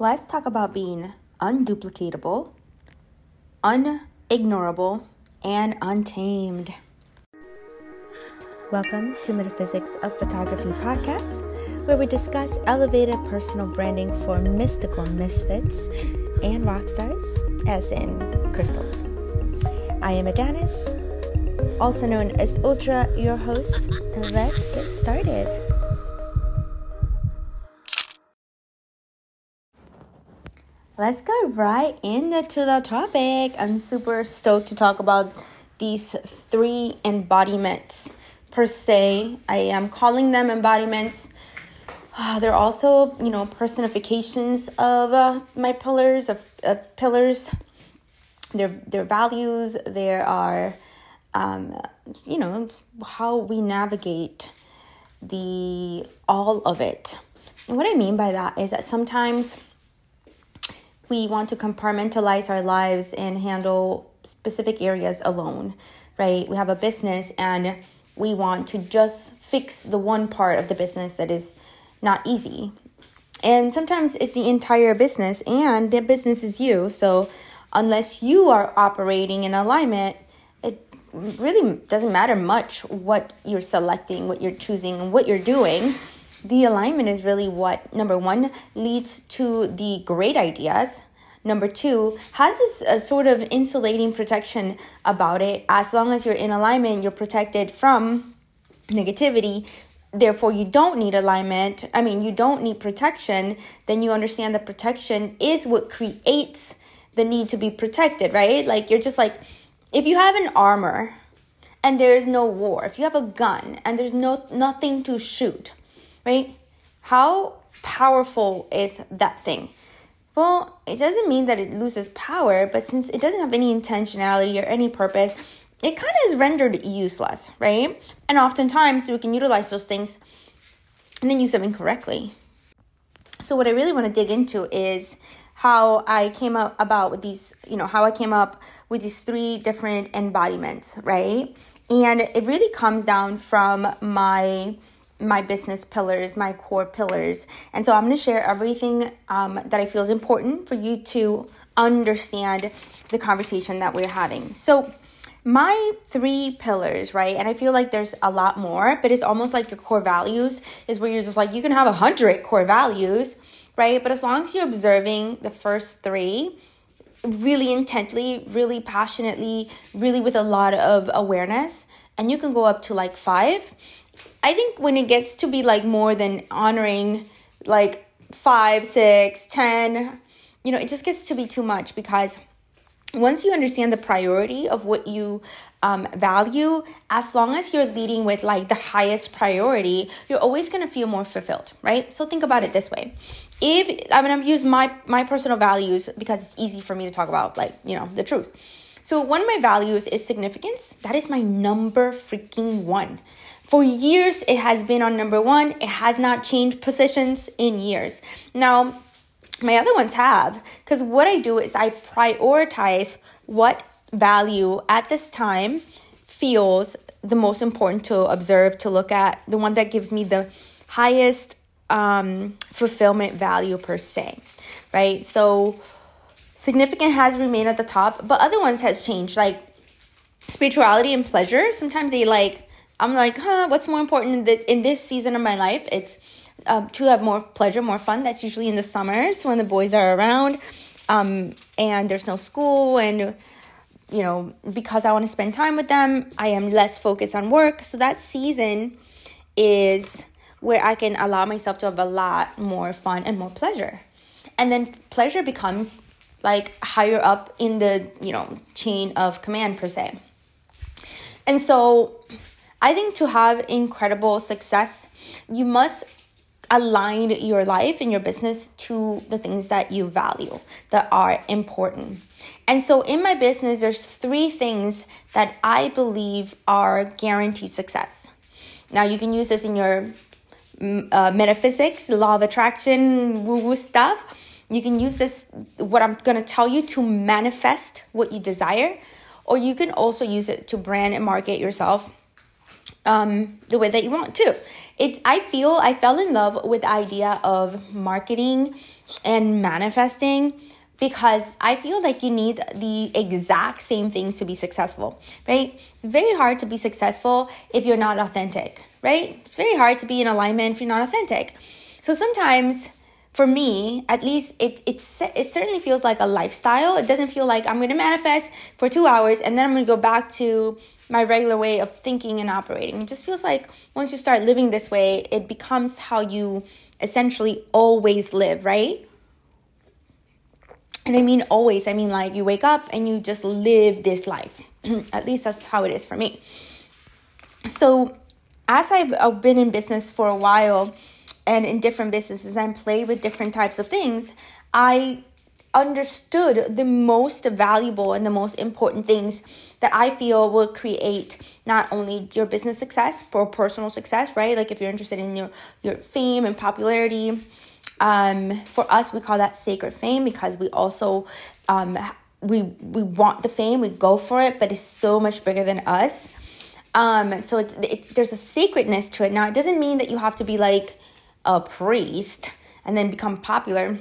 let's talk about being unduplicatable, unignorable, and untamed. Welcome to Metaphysics of Photography podcast, where we discuss elevated personal branding for mystical misfits and rock stars, as in crystals. I am Adjany, also known as Ultra, your host. Let's get started. Let's go right into the topic. I'm super stoked to talk about these three embodiments per se. I am calling them embodiments. Uh, they're also, you know, personifications of uh, my pillars of, of pillars. Their their values. There are, um, you know, how we navigate the all of it. And what I mean by that is that sometimes we want to compartmentalize our lives and handle specific areas alone, right? We have a business and we want to just fix the one part of the business that is not easy. And sometimes it's the entire business and the business is you. So unless you are operating in alignment, it really doesn't matter much what you're selecting, what you're choosing, and what you're doing the alignment is really what number one leads to the great ideas. Number two has this uh, sort of insulating protection about it. As long as you're in alignment you're protected from negativity therefore you don't need alignment i mean you don't need protection then you understand that protection is what creates the need to be protected right? Like you're just like if you have an armor and there is no war if you have a gun and there's no nothing to shoot right? How powerful is that thing? Well, it doesn't mean that it loses power, but since it doesn't have any intentionality or any purpose, it kind of is rendered useless, right? And oftentimes we can utilize those things and then use them incorrectly. So, what I really want to dig into is how I came up about with these, you know, how I came up with these three different embodiments, right? And it really comes down from my my business pillars, my core pillars. And so I'm going to share everything um, that I feel is important for you to understand the conversation that we're having. So, my three pillars, right? And I feel like there's a lot more, but it's almost like your core values is where you're just like, you can have a hundred core values, right? But as long as you're observing the first three, really intently, really passionately, really with a lot of awareness, and you can go up to like five I think when it gets to be like more than honoring like five, six, ten, you know, it just gets to be too much because once you understand the priority of what you um, value, as long as you're leading with like the highest priority, you're always gonna feel more fulfilled, right? So think about it this way: if I'm gonna use my my personal values because it's easy for me to talk about, like you know, the truth. So one of my values is significance. That is my number freaking one. For years, it has been on number one. It has not changed positions in years. Now, my other ones have, because what I do is I prioritize what value at this time feels the most important to observe, to look at, the one that gives me the highest um, fulfillment value per se, right? So, significant has remained at the top, but other ones have changed, like spirituality and pleasure. Sometimes they like I'm like, huh, what's more important in, the, in this season of my life? It's um, to have more pleasure, more fun. That's usually in the summers when the boys are around um, and there's no school. And, you know, because I want to spend time with them, I am less focused on work. So that season is where I can allow myself to have a lot more fun and more pleasure. And then pleasure becomes like higher up in the, you know, chain of command per se. And so I think to have incredible success, you must align your life and your business to the things that you value that are important. And so in my business, there's three things that I believe are guaranteed success. Now, you can use this in your mm, uh, metaphysics, law of attraction, woo woo stuff. You can use this, what I'm gonna tell you, to manifest what you desire, or you can also use it to brand and market yourself um, the way that you want to. It's I feel I fell in love with the idea of marketing and manifesting because I feel like you need the exact same things to be successful, right? It's very hard to be successful if you're not authentic, right? It's very hard to be in alignment if you're not authentic. So sometimes for me, at least it it it certainly feels like a lifestyle. It doesn't feel like I'm going to manifest for 2 hours and then I'm going to go back to my regular way of thinking and operating. It just feels like once you start living this way, it becomes how you essentially always live, right? And I mean always, I mean like you wake up and you just live this life. At least that's how it is for me. So, as I've uh, been in business for a while and in different businesses and played with different types of things, I understood the most valuable and the most important things that I feel will create not only your business success or personal success, right? Like if you're interested in your your fame and popularity, um, for us we call that sacred fame because we also um, we we want the fame, we go for it, but it's so much bigger than us. Um, so it's, it's there's a sacredness to it. Now it doesn't mean that you have to be like a priest and then become popular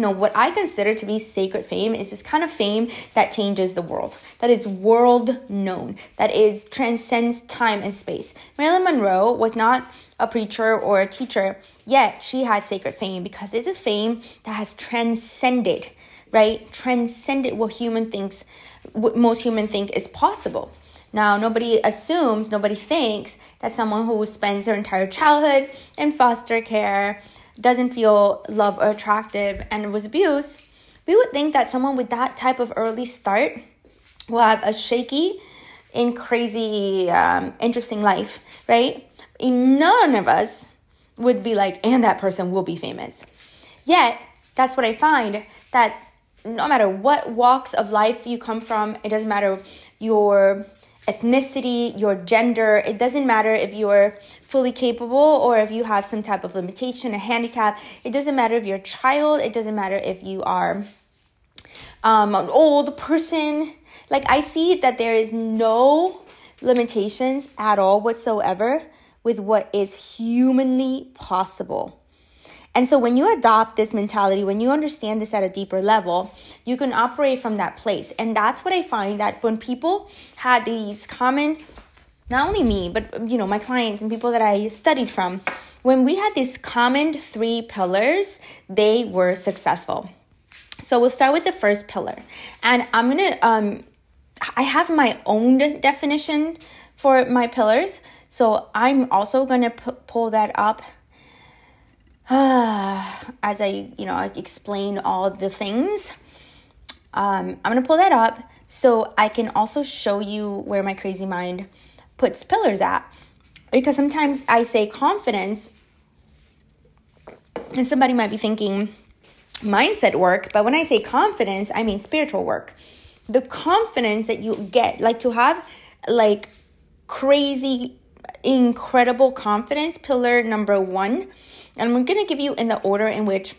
know, what I consider to be sacred fame is this kind of fame that changes the world, that is world known, that is transcends time and space. Marilyn Monroe was not a preacher or a teacher, yet she had sacred fame because it's a fame that has transcended, right? Transcended what human thinks, what most human think is possible. Now, nobody assumes, nobody thinks that someone who spends their entire childhood in foster care doesn't feel love or attractive and was abused, we would think that someone with that type of early start will have a shaky and crazy, um, interesting life, right? None of us would be like, and that person will be famous. Yet, that's what I find that no matter what walks of life you come from, it doesn't matter your ethnicity, your gender. It doesn't matter if you're fully capable or if you have some type of limitation, a handicap. It doesn't matter if you're a child. It doesn't matter if you are um, an old person. Like, I see that there is no limitations at all whatsoever with what is humanly possible. And so when you adopt this mentality, when you understand this at a deeper level, you can operate from that place. And that's what I find that when people had these common not only me, but you know, my clients and people that I studied from, when we had these common three pillars, they were successful. So we'll start with the first pillar. And I'm going to um I have my own definition for my pillars. So I'm also going to pull that up as I, you know, I explain all the things. Um, I'm gonna pull that up so I can also show you where my crazy mind puts pillars at. Because sometimes I say confidence, and somebody might be thinking mindset work, but when I say confidence, I mean spiritual work. The confidence that you get, like to have like crazy, incredible confidence, pillar number one and I'm going to give you in the order in which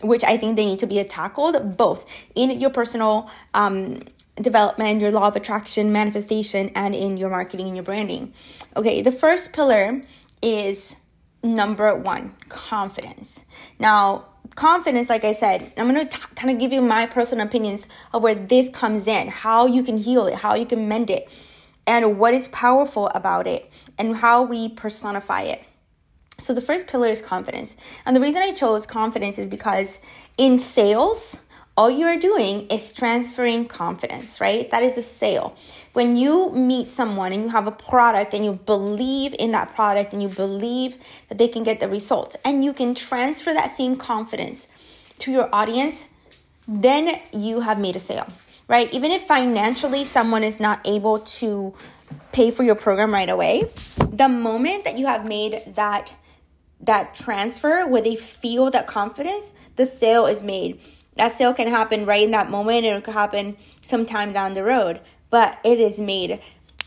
which I think they need to be tackled both in your personal um, development, your law of attraction, manifestation, and in your marketing and your branding. Okay, the first pillar is number one confidence. Now, confidence, like I said, I'm going to kind of give you my personal opinions of where this comes in, how you can heal it, how you can mend it, and what is powerful about it, and how we personify it. So the first pillar is confidence. And the reason I chose confidence is because in sales, all you are doing is transferring confidence, right? That is a sale. When you meet someone and you have a product and you believe in that product and you believe that they can get the results and you can transfer that same confidence to your audience, then you have made a sale, right? Even if financially someone is not able to pay for your program right away, the moment that you have made that that transfer where they feel that confidence, the sale is made. That sale can happen right in that moment and it could happen sometime down the road, but it is made.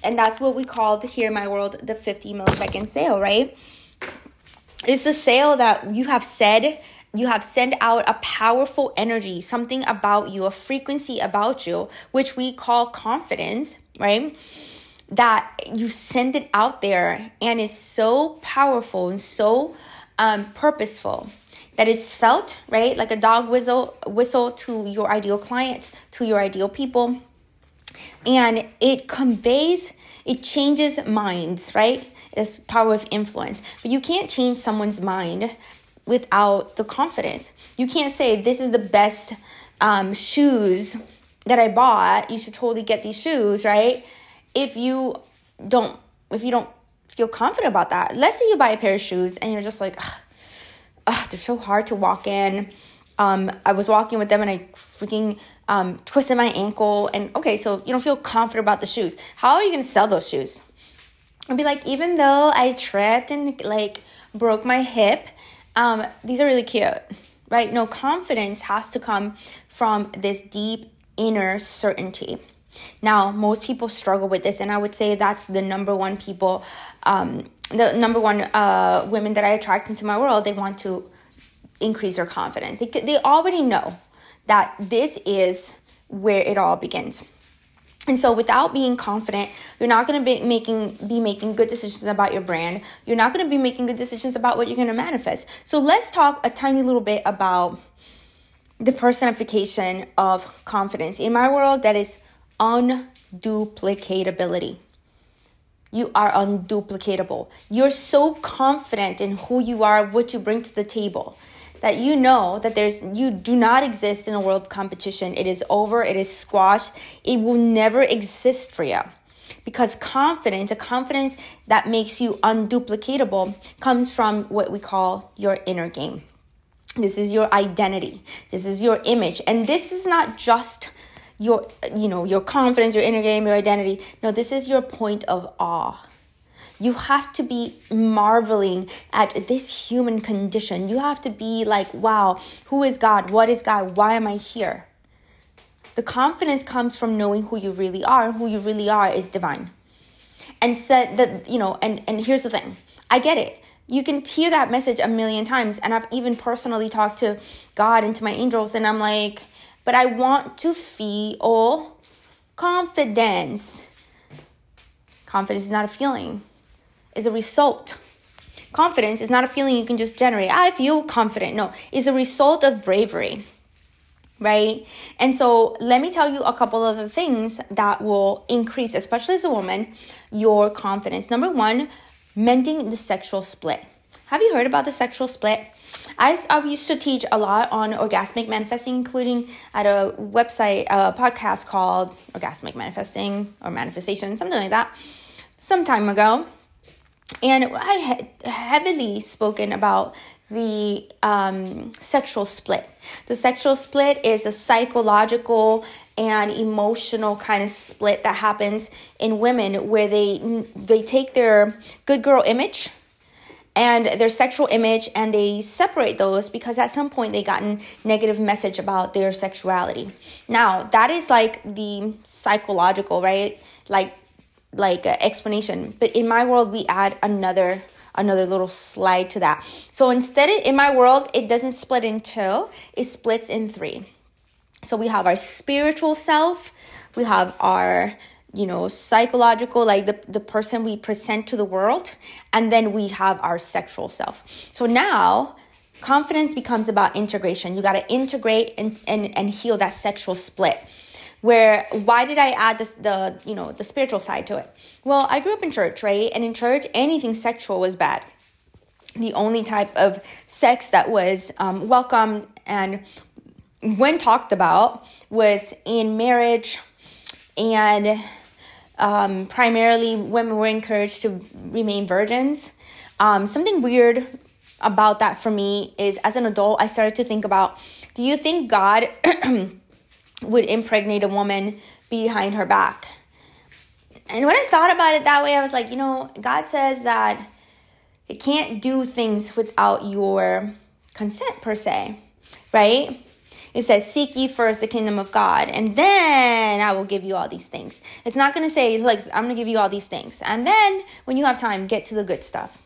And that's what we called here in my world the 50 millisecond sale, right? It's the sale that you have said, you have sent out a powerful energy, something about you, a frequency about you, which we call confidence, right? That you send it out there and it's so powerful and so um, purposeful it's felt right? Like a dog whistle whistle to your ideal clients to your ideal people. And it conveys it changes minds right? It's power of influence. But you can't change someone's mind without the confidence. You can't say this is the best um, shoes that i bought. You should totally get these shoes right if you don't if you don't feel confident about that let's say you buy a pair of shoes and you're just like ugh, they're so hard to walk in. Um, I was walking with them and I freaking um, twisted my ankle. And okay, so you don't feel confident about the shoes. How are you gonna sell those shoes? I'd be like, even though I tripped and like broke my hip, um, these are really cute, right? No, confidence has to come from this deep inner certainty. Now, most people struggle with this, and I would say that's the number one people um, the number one uh, women that I attract into my world, they want to increase their confidence. They, they already know that this is where it all begins. And so without being confident, you're not going to be making be making good decisions about your brand. You're not going to be making good decisions about what you're going to manifest. So let's talk a tiny little bit about the personification of confidence. In my world, that is unduplicatability you are unduplicatable. You're so confident in who you are, what you bring to the table, that you know that there's you do not exist in a world of competition. It is over, it is squashed, it will never exist for you. Because confidence, a confidence that makes you unduplicatable, comes from what we call your inner game. This is your identity. This is your image. And this is not just your you know your confidence your inner game your identity. No this is your point of awe. You have to be marveling at this human condition. You have to be like wow who is god? What is god? Why am i here? The confidence comes from knowing who you really are. Who you really are is divine. And said that you know and and here's the thing. I get it. You can hear that message a million times. And i've even personally talked to god and to my angels. And i'm like but I want to feel confidence. Confidence is not a feeling, it's a result. Confidence is not a feeling you can just generate. I feel confident. No, it's a result of bravery, right? And so, let me tell you a couple of the things that will increase, especially as a woman, your confidence. Number one, mending the sexual split. Have you heard about the sexual split? I, I used to teach a lot on orgasmic manifesting, including at a website, a podcast called Orgasmic Manifesting or Manifestation, something like that, some time ago. And I had heavily spoken about the um, sexual split. The sexual split is a psychological and emotional kind of split that happens in women where they they take their good girl image and their sexual image and they separate those because at some point they gotten negative message about their sexuality. Now that is like the psychological right? Like like uh, explanation. But in my world we add another another little slide to that. So instead in my world it doesn't split in two. It splits in three. So we have our spiritual self we have our you know psychological like the, the person we present to the world and then we have our sexual self. So now confidence becomes about integration. You got to integrate and, and and heal that sexual split. Where why did i add the you know the spiritual side to it? Well i grew up in church right? And in church anything sexual was bad. The only type of sex that was um, welcome and when talked about was in marriage and um, primarily, women were encouraged to remain virgins. Um, something weird about that for me is as an adult, I started to think about do you think God would impregnate a woman behind her back? And when I thought about it that way, I was like, you know, God says that it can't do things without your consent per se, right? It says, Seek ye first the kingdom of God, and then I will give you all these things. It's not going to say, like, I'm going to give you all these things. And then when you have time, get to the good stuff,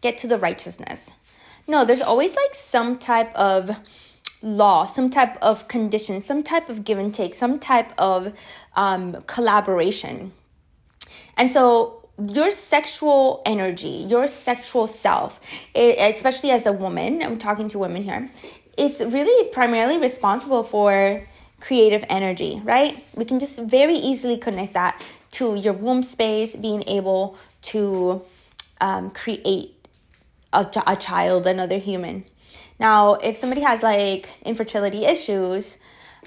get to the righteousness. No, there's always like some type of law, some type of condition, some type of give and take, some type of um, collaboration. And so your sexual energy, your sexual self, it, especially as a woman, I'm talking to women here, it's really primarily responsible for creative energy, right? We can just very easily connect that to your womb space, being able to um, create a, a child, another human. Now, if somebody has like infertility issues,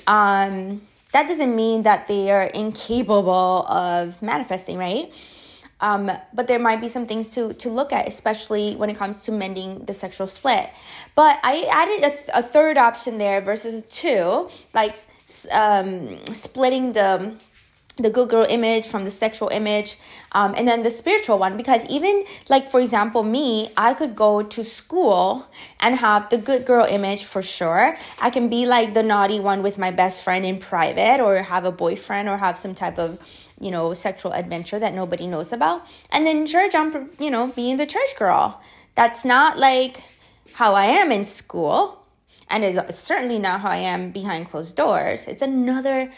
um, that doesn't mean that they are incapable of manifesting, right? Um, but there might be some things to, to look at, especially when it comes to mending the sexual split. But I added a, th- a third option there versus two, like um, splitting the the good girl image from the sexual image um, and then the spiritual one because even like for example me i could go to school and have the good girl image for sure i can be like the naughty one with my best friend in private or have a boyfriend or have some type of you know sexual adventure that nobody knows about. And then church i'm you know being the church girl. That's not like how i am in school and is certainly not how i am behind closed doors. It's another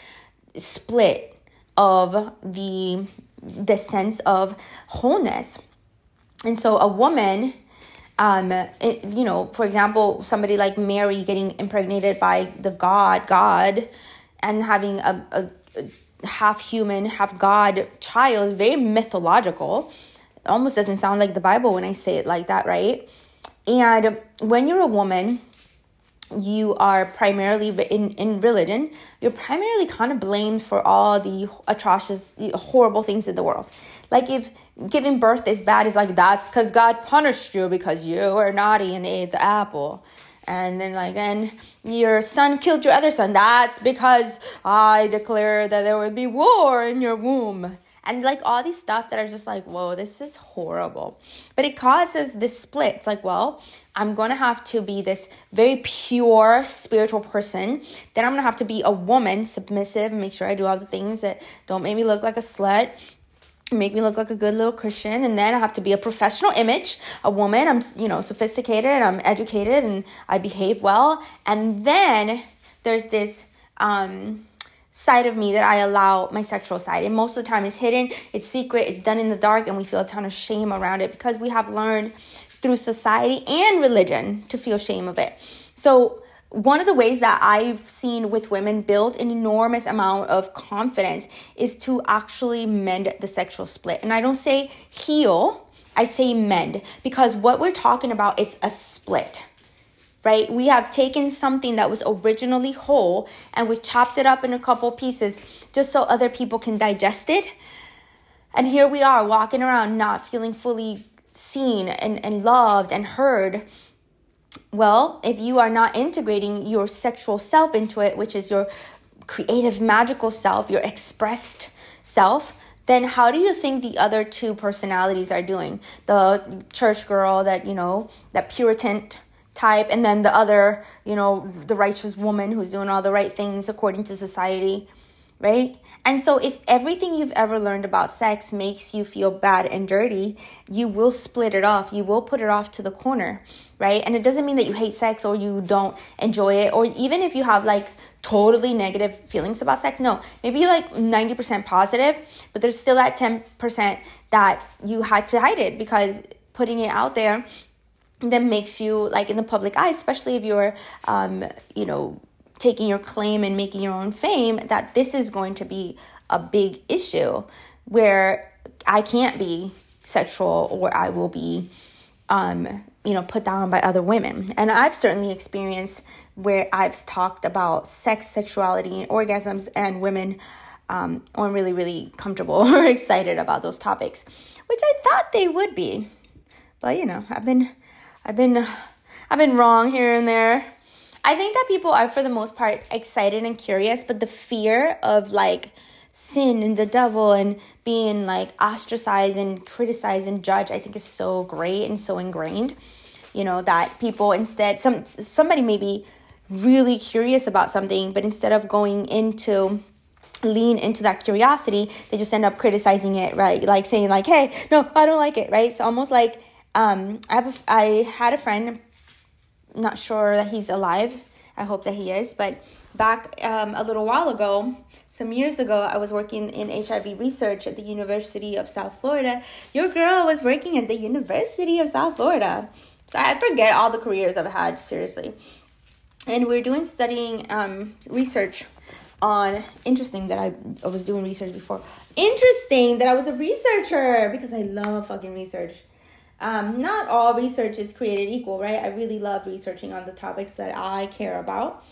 split of the the sense of wholeness. And so a woman um it, you know for example somebody like mary getting impregnated by the god god and having a, a, a half human half god child very mythological it almost doesn't sound like the bible when i say it like that right and when you're a woman you are primarily in, in religion, you're primarily kind of blamed for all the atrocious, horrible things in the world. Like if giving birth is bad, it's like that's because God punished you because you were naughty and ate the apple. And then like, and your son killed your other son. That's because I declare that there will be war in your womb. And like all these stuff that are just like whoa this is horrible. But it causes this split. It's like well i'm gonna have to be this very pure spiritual person. Then i'm gonna have to be a woman submissive make sure i do all the things that don't make me look like a slut make me look like a good little christian and then i have to be a professional image a woman i'm you know sophisticated i'm educated and i behave well and then there's this um side of me that I allow my sexual side. And most of the time it's hidden, it's secret, it's done in the dark, and we feel a ton of shame around it because we have learned through society and religion to feel shame of it. So one of the ways that I've seen with women build an enormous amount of confidence is to actually mend the sexual split. And I don't say heal, I say mend because what we're talking about is a split right? We have taken something that was originally whole and we chopped it up in a couple pieces just so other people can digest it. And here we are walking around not feeling fully seen and, and loved and heard. Well, if you are not integrating your sexual self into it, which is your creative, magical self, your expressed self, then how do you think the other two personalities are doing? The church girl that, you know, that Puritan type and then the other you know the righteous woman who's doing all the right things according to society right and so if everything you've ever learned about sex makes you feel bad and dirty you will split it off. You will put it off to the corner right? And it doesn't mean that you hate sex or you don't enjoy it or even if you have like totally negative feelings about sex no. Maybe like 90% positive but there's still that 10% that you had to hide it because putting it out there that makes you like in the public eye, especially if you're, um, you know, taking your claim and making your own fame, that this is going to be a big issue where I can't be sexual or I will be, um, you know, put down by other women. And I've certainly experienced where I've talked about sex, sexuality, and orgasms, and women um, aren't really, really comfortable or excited about those topics, which I thought they would be. But you know, I've been I've been I've been wrong here and there. I think that people are for the most part excited and curious, but the fear of like sin and the devil and being like ostracized and criticized and judged, I think is so great and so ingrained. You know, that people instead some somebody may be really curious about something, but instead of going into lean into that curiosity, they just end up criticizing it, right? Like saying like, "Hey, no, I don't like it," right? So almost like um, I have a, I had a friend, not sure that he's alive I hope that he is. But back um, a little while ago, some years ago, I was working in HIV research at the University of South Florida. Your girl was working at the University of South Florida. So I forget all the careers I've had, seriously. And we are doing studying um, research on interesting that I, I was doing research before. Interesting that I was a researcher because I love fucking research. Um, not all research is created equal, right? I really love researching on the topics that I care about,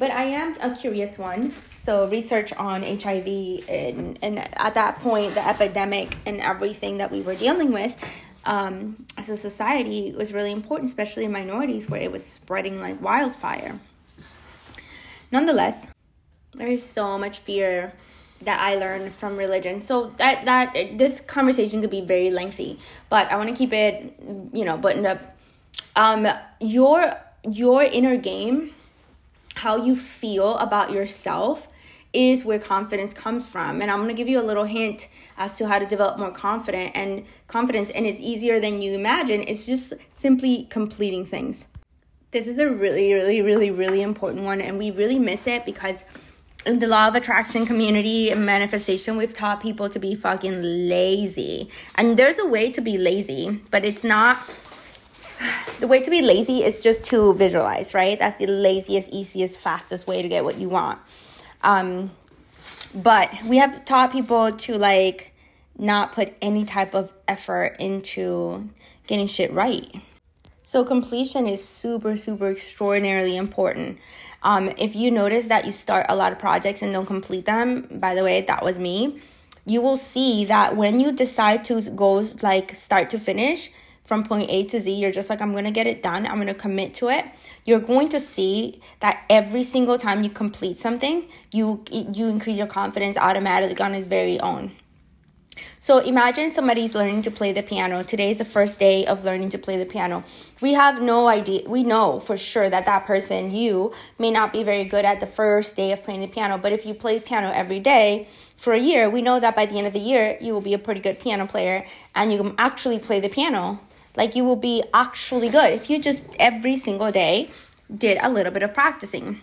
but I am a curious one. So, research on HIV and, and at that point, the epidemic and everything that we were dealing with um, as a society was really important, especially in minorities where it was spreading like wildfire. Nonetheless, there is so much fear that I learned from religion. So that that this conversation could be very lengthy, but I want to keep it, you know, buttoned up. Um, your your inner game, how you feel about yourself, is where confidence comes from. And I'm gonna give you a little hint as to how to develop more confident and confidence. And it's easier than you imagine. It's just simply completing things. This is a really, really, really, really important one, and we really miss it because in the law of attraction community and manifestation, we've taught people to be fucking lazy. And there's a way to be lazy, but it's not. The way to be lazy is just to visualize, right? That's the laziest, easiest, fastest way to get what you want. Um, but we have taught people to like not put any type of effort into getting shit right. So completion is super, super extraordinarily important. Um, if you notice that you start a lot of projects and don't complete them, by the way, that was me. You will see that when you decide to go like start to finish from point A to Z, you're just like, I'm gonna get it done, I'm gonna commit to it. You're going to see that every single time you complete something, you you increase your confidence automatically on its very own. So imagine somebody's learning to play the piano. Today is the first day of learning to play the piano. We have no idea. We know for sure that that person, you, may not be very good at the first day of playing the piano. But if you play the piano every day for a year, we know that by the end of the year, you will be a pretty good piano player and you can actually play the piano. Like you will be actually good if you just every single day did a little bit of practicing.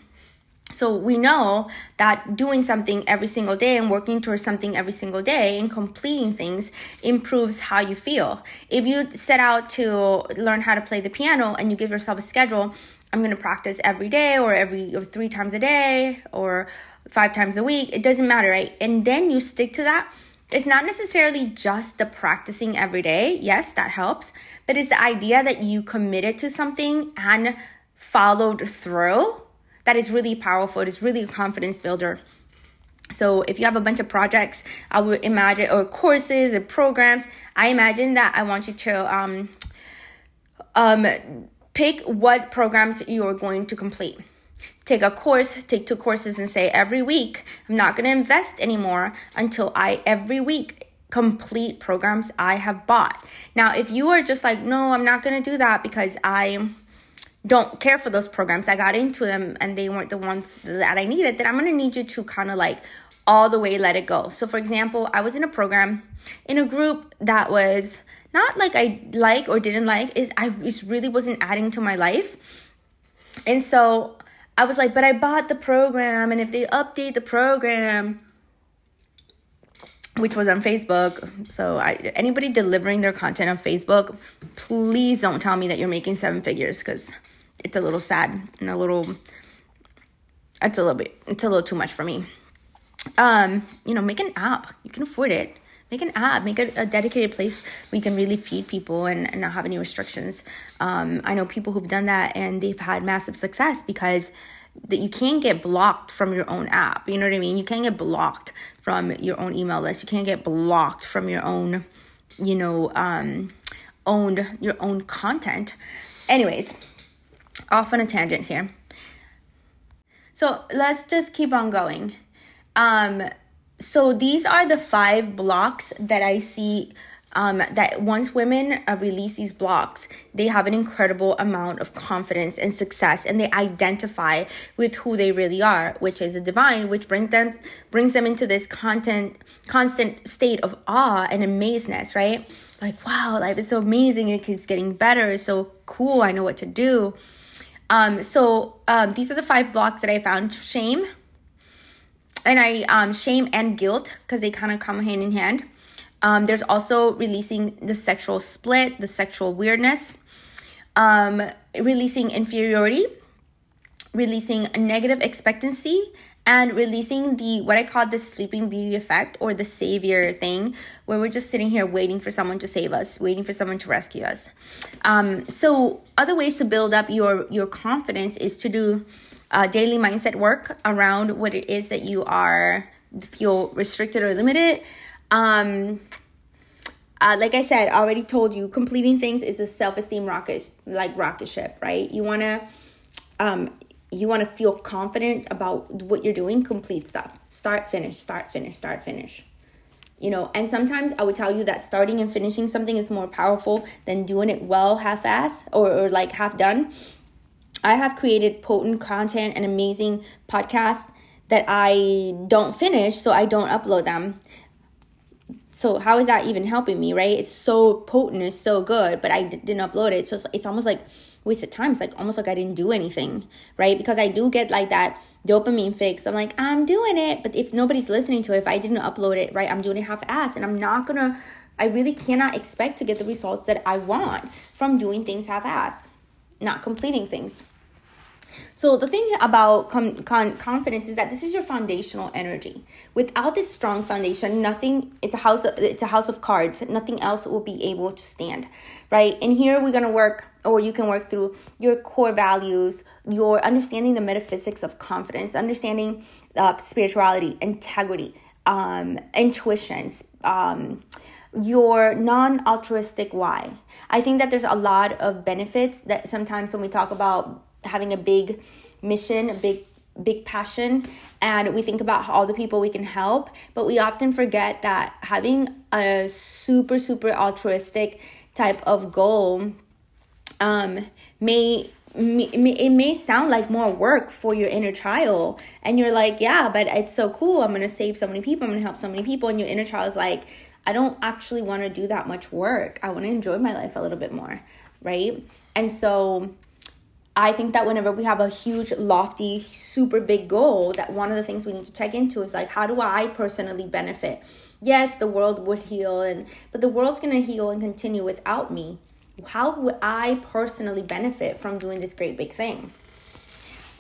So we know that doing something every single day and working towards something every single day and completing things improves how you feel. If you set out to learn how to play the piano and you give yourself a schedule, I'm going to practice every day or every or 3 times a day or 5 times a week, it doesn't matter, right? And then you stick to that. It's not necessarily just the practicing every day. Yes, that helps, but it's the idea that you committed to something and followed through that is really powerful. It is really a confidence builder. So if you have a bunch of projects, I would imagine, or courses or programs, I imagine that I want you to um, um, pick what programs you are going to complete. Take a course, take two courses, and say every week, I'm not going to invest anymore until I every week complete programs I have bought. Now, if you are just like, no, I'm not going to do that because I don't care for those programs. I got into them and they weren't the ones that I needed, then I'm gonna need you to kind of like all the way let it go. So, for example, I was in a program in a group that was not like I like or didn't like, is I just really wasn't adding to my life. And so I was like, but I bought the program, and if they update the program, which was on Facebook. So I, anybody delivering their content on Facebook, please don't tell me that you're making seven figures because it's a little sad and a little it's a little bit it's a little too much for me. Um you know make an app. You can afford it. Make an app. Make a, a dedicated place where you can really feed people and, and not have any restrictions. Um i know people who've done that and they've had massive success because that you can't get blocked from your own app. You know what i mean? You can't get blocked from your own email list. You can't get blocked from your own you know um owned your own content. Anyways off on a tangent here. So let's just keep on going. Um, so these are the five blocks that I see um, that once women uh, release these blocks, they have an incredible amount of confidence and success, and they identify with who they really are, which is a divine, which brings them brings them into this content constant state of awe and amazement, right? Like, wow, life is so amazing, it keeps getting better, it's so cool, I know what to do. Um, so um, these are the five blocks that I found shame. And I, um, shame and guilt, because they kind of come hand in hand. Um, there's also releasing the sexual split, the sexual weirdness, um, releasing inferiority, releasing negative expectancy, and releasing the what I call the sleeping beauty effect or the savior thing, where we're just sitting here waiting for someone to save us, waiting for someone to rescue us. Um, so other ways to build up your your confidence is to do uh, daily mindset work around what it is that you are feel restricted or limited. Um, uh, like I said, already told you, completing things is a self esteem rocket, like rocket ship, right? You wanna um, you want to feel confident about what you're doing, complete stuff. Start, finish, start, finish, start, finish. You know, and sometimes I would tell you that starting and finishing something is more powerful than doing it well half ass or, or like half done. I have created potent content and amazing podcasts that I don't finish, so I don't upload them. So how is that even helping me, right? It's so potent, it's so good, but I didn't upload it. So it's, it's almost like wasted time. It's like almost like I didn't do anything, right? Because I do get like that dopamine fix. I'm like, I'm doing it, but if nobody's listening to it, if I didn't upload it, right, I'm doing it half ass and I'm not gonna, I really cannot expect to get the results that I want from doing things half ass, not completing things. So the thing about com- con- confidence is that this is your foundational energy. Without this strong foundation, nothing. It's a house. Of, it's a house of cards. Nothing else will be able to stand, right? And here we're gonna work, or you can work through your core values, your understanding the metaphysics of confidence, understanding uh, spirituality, integrity, um, intuitions, um, your non-altruistic why. I think that there's a lot of benefits that sometimes when we talk about having a big mission, a big big passion and we think about all the people we can help but we often forget that having a super super altruistic type of goal um may it may sound like more work for your inner child and you're like yeah but it's so cool. I'm gonna save so many people. I'm gonna help so many people. And your inner child is like i don't actually want to do that much work. I want to enjoy my life a little bit more right? And so I think that whenever we have a huge, lofty, super big goal, that one of the things we need to check into is like, how do I personally benefit? Yes, the world would heal, and but the world's gonna heal and continue without me. How would I personally benefit from doing this great big thing?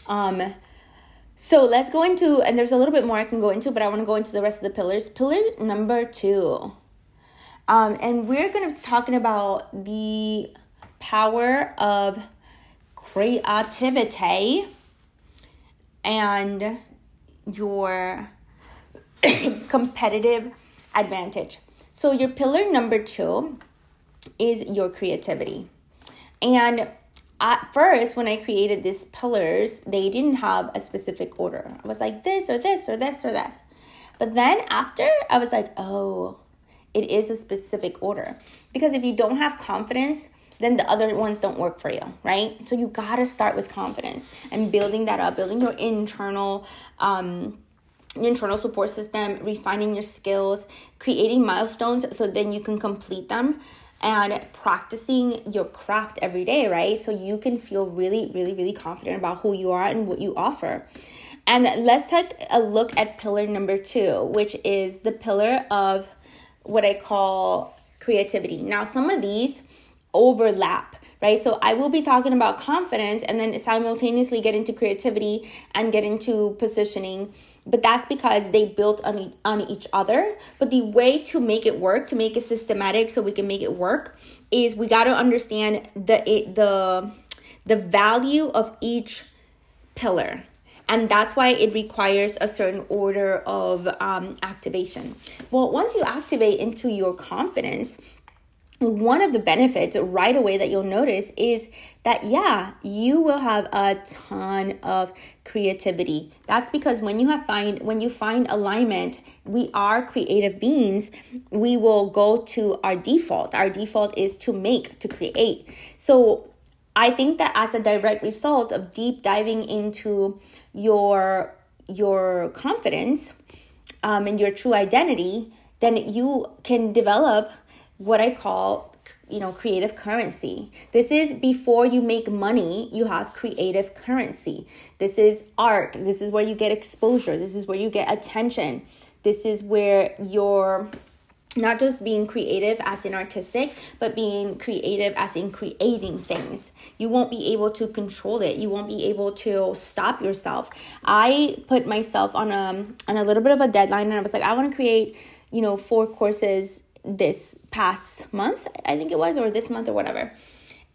Um, so let's go into, and there's a little bit more I can go into, but I want to go into the rest of the pillars. Pillar number two, um, and we're gonna be talking about the power of creativity and your competitive advantage. So, your pillar number two is your creativity. And at first, when I created these pillars, they didn't have a specific order. I was like this or this or this or this. But then after, I was like, oh, it is a specific order. Because if you don't have confidence, then the other ones don't work for you, right? So you gotta start with confidence and building that up, building your internal um internal support system, refining your skills, creating milestones so then you can complete them and practicing your craft every day, right? So you can feel really, really, really confident about who you are and what you offer. And let's take a look at pillar number two, which is the pillar of what I call creativity. Now, some of these overlap right? So I will be talking about confidence and then simultaneously get into creativity and get into positioning. But that's because they built on, on each other. But the way to make it work, to make it systematic so we can make it work, is we got to understand the the the value of each pillar. And that's why it requires a certain order of um, activation. Well, once you activate into your confidence, one of the benefits right away that you'll notice is that yeah you will have a ton of creativity. That's because when you have find when you find alignment we are creative beings. We will go to our default. Our default is to make to create. So i think that as a direct result of deep diving into your your confidence um, and your true identity then you can develop what I call you know creative currency. This is before you make money you have creative currency. This is art. This is where you get exposure. This is where you get attention. This is where you're not just being creative as in artistic but being creative as in creating things. You won't be able to control it. You won't be able to stop yourself. I put myself on a on a little bit of a deadline and i was like i want to create you know four courses this past month, I think it was, or this month or whatever.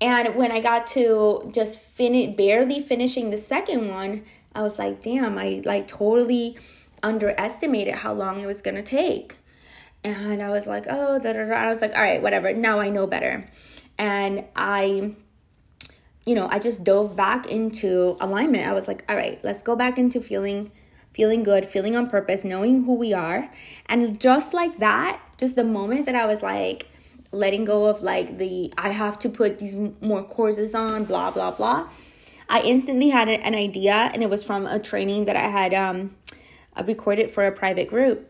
And when I got to just finish, barely finishing the second one, I was like, damn, I like totally underestimated how long it was gonna take. And I was like, oh, da, da, da. I was like, all right, whatever. Now I know better. And I, you know, I just dove back into alignment. I was like, all right, let's go back into feeling feeling good, feeling on purpose, knowing who we are. And just like that, just the moment that I was like letting go of like the I have to put these more courses on, blah, blah, blah, I instantly had an idea and it was from a training that I had um, recorded for a private group.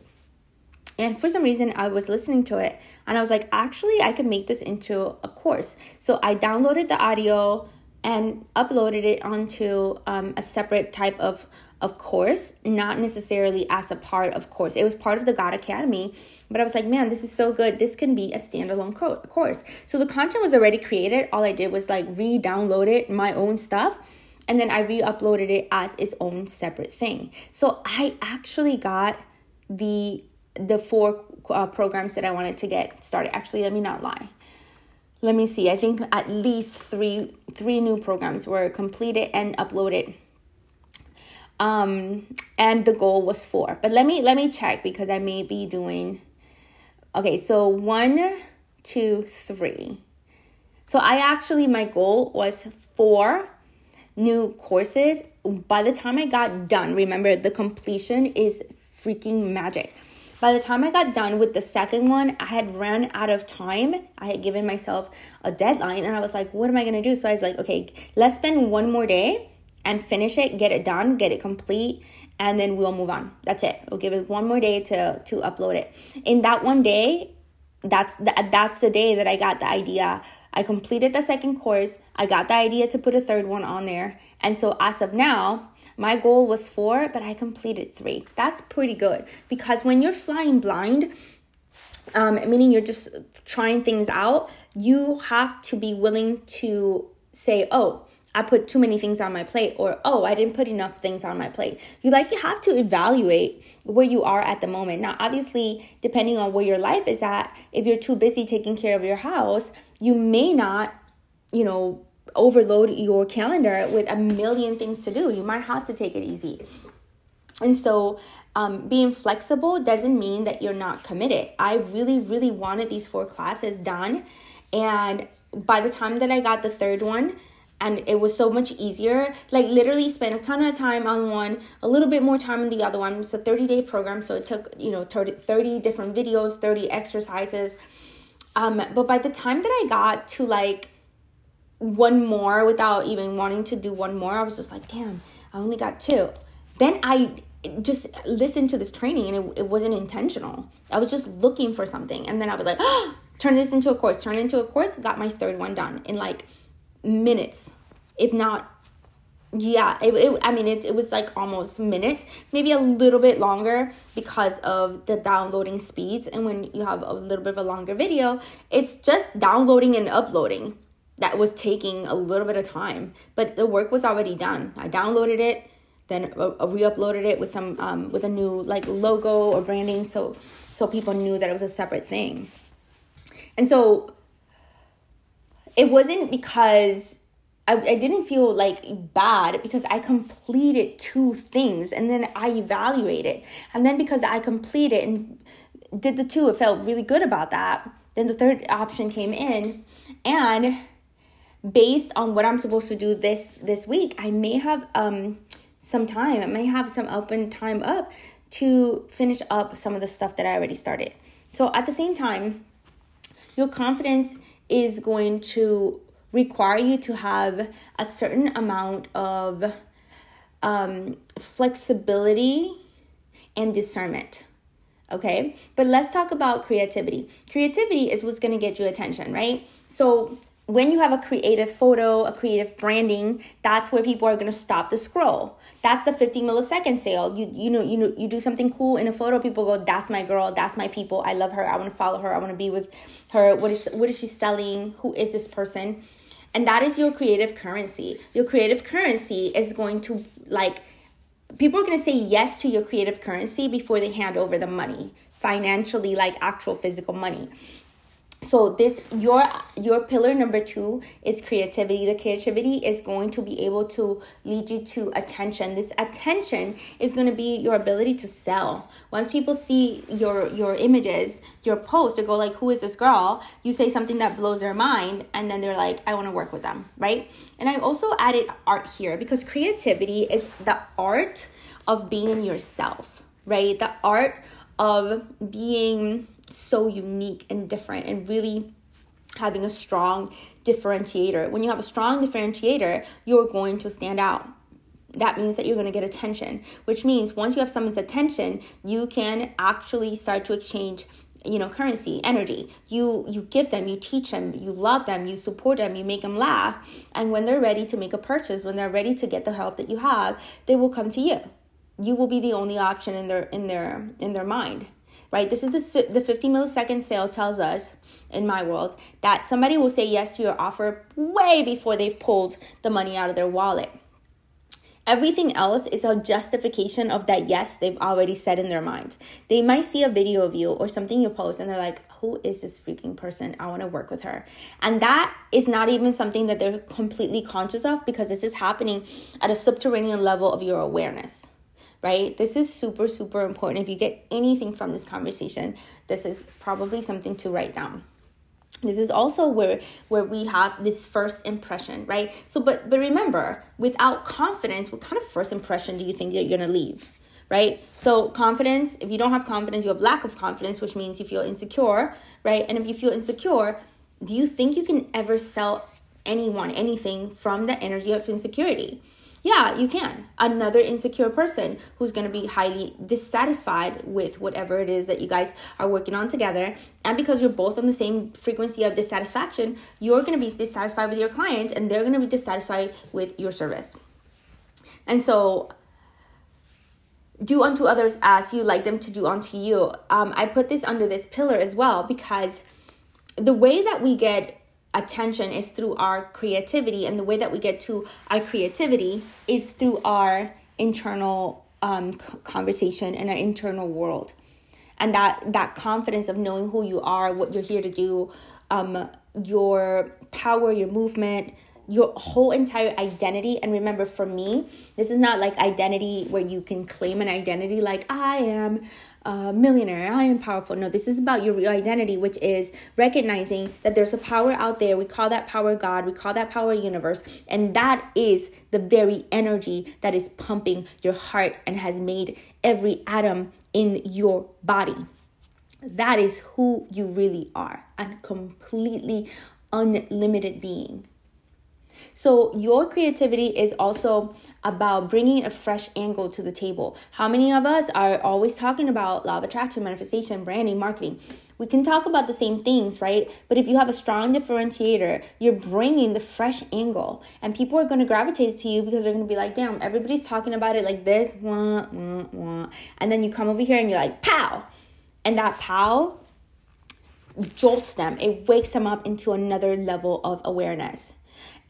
And for some reason, I was listening to it and I was like, actually, I could make this into a course. So I downloaded the audio and uploaded it onto um, a separate type of of course, not necessarily as a part of course. It was part of the God Academy, but I was like, man, this is so good. This can be a standalone co- course. So the content was already created. All I did was like re-download it, my own stuff, and then I re-uploaded it as its own separate thing. So I actually got the the four uh, programs that I wanted to get started. Actually, let me not lie. Let me see. I think at least three three new programs were completed and uploaded um and the goal was four but let me let me check because i may be doing okay so one two three so i actually my goal was four new courses by the time i got done remember the completion is freaking magic by the time I got done with the second one, I had run out of time. I had given myself a deadline and I was like, what am I to do? So I was like, okay, let's spend one more day and finish it, get it done, get it complete, and then we'll move on. That's it. We'll give it one more day to to upload it. In that one day, that's the, that's the day that I got the idea. I completed the second course. I got the idea to put a third one on there. And so as of now, my goal was 4, but I completed 3. That's pretty good because when you're flying blind, um, meaning you're just trying things out, you have to be willing to say, "Oh, I put too many things on my plate, or oh, I didn't put enough things on my plate. You like you have to evaluate where you are at the moment. Now, obviously, depending on where your life is at, if you're too busy taking care of your house, you may not, you know, overload your calendar with a million things to do. You might have to take it easy. And so, um, being flexible doesn't mean that you're not committed. I really, really wanted these four classes done. And by the time that I got the third one, and it was so much easier. Like literally spent a ton of time on one a little bit more time on the other one. It's a 30 day program so it took you know 30, 30 different videos 30 exercises. Um but by the time that i got to like one more without even wanting to do one more i was just like damn i only got two. Then i just listened to this training and it, it wasn't intentional. I was just looking for something and then i was like oh, turn this into a course turn into a course got my third one done in like minutes, if not yeah it, it, i mean it, it was like almost minutes maybe a little bit longer because of the downloading speeds and when you have a little bit of a longer video it's just downloading and uploading that was taking a little bit of time but the work was already done. I downloaded it then uh, re-uploaded it with some um, with a new like logo or branding so so people knew that it was a separate thing. And so it wasn't because I, I didn't feel like bad because I completed two things and then I evaluated. And then because I completed and did the two, it felt really good about that. Then the third option came in and based on what I'm supposed to do this this week, I may have um some time. I may have some open time up to finish up some of the stuff that I already started. So at the same time, your confidence is going to require you to have a certain amount of um, flexibility and discernment. Okay, but let's talk about creativity. Creativity is what's gonna get you attention, right? So when you have a creative photo, a creative branding, that's where people are to stop the scroll. That's the 50 millisecond sale. You you know you know you do something cool in a photo, people go, "That's my girl. That's my people. I love her. I want to follow her. I want to be with her. What is what is she selling? Who is this person?" And that is your creative currency. Your creative currency is going to like people are going to say yes to your creative currency before they hand over the money financially like actual physical money so this your your pillar number two is creativity. The creativity is going to be able to lead you to attention. This attention is going to be your ability to sell. Once people see your your images your post they go like who is this girl? You say something that blows their mind and then they're like i want to work with them right? And i also added art here because creativity is the art of being yourself right? The art of being so unique and different and really having a strong differentiator. When you have a strong differentiator, you're going to stand out. That means that you're going to get attention, which means once you have someone's attention, you can actually start to exchange you know currency energy you you give them you teach them you love them you support them you make them laugh and when they're ready to make a purchase when they're ready to get the help that you have they will come to you you will be the only option in their in their in their mind right? This is the, the 50 millisecond sale tells us in my world that somebody will say yes to your offer way before they've pulled the money out of their wallet. Everything else is a justification of that yes they've already said in their mind. They might see a video of you or something you post and they're like, who is this freaking person? I want to work with her. And that is not even something that they're completely conscious of because this is happening at a subterranean level of your awareness right? This is super, super important. If you get anything from this conversation, this is probably something to write down. This is also where where we have this first impression right? So but but remember without confidence what kind of first impression do you think you're gonna leave right? So confidence if you don't have confidence you have lack of confidence which means you feel insecure right? And if you feel insecure do you think you can ever sell anyone anything from the energy of insecurity yeah, you can. Another insecure person who's going to be highly dissatisfied with whatever it is that you guys are working on together. And because you're both on the same frequency of dissatisfaction, you're going to be dissatisfied with your clients and they're going to be dissatisfied with your service. And so, do unto others as you like them to do unto you. Um, I put this under this pillar as well because the way that we get attention is through our creativity and the way that we get to our creativity is through our internal um, conversation and our internal world. And that that confidence of knowing who you are what you're here to do um, your power your movement your whole entire identity. And remember for me this is not like identity where you can claim an identity like i am a millionaire, I am powerful. No, this is about your real identity, which is recognizing that there's a power out there. We call that power God, we call that power universe, and that is the very energy that is pumping your heart and has made every atom in your body. That is who you really are, a completely unlimited being. So, your creativity is also about bringing a fresh angle to the table. How many of us are always talking about law of attraction, manifestation, branding, marketing? We can talk about the same things, right? But if you have a strong differentiator, you're bringing the fresh angle, and people are going to gravitate to you because they're going to be like, damn, everybody's talking about it like this, wah, wah, wah. and then you come over here and you're like, pow! And that pow jolts them, it wakes them up into another level of awareness.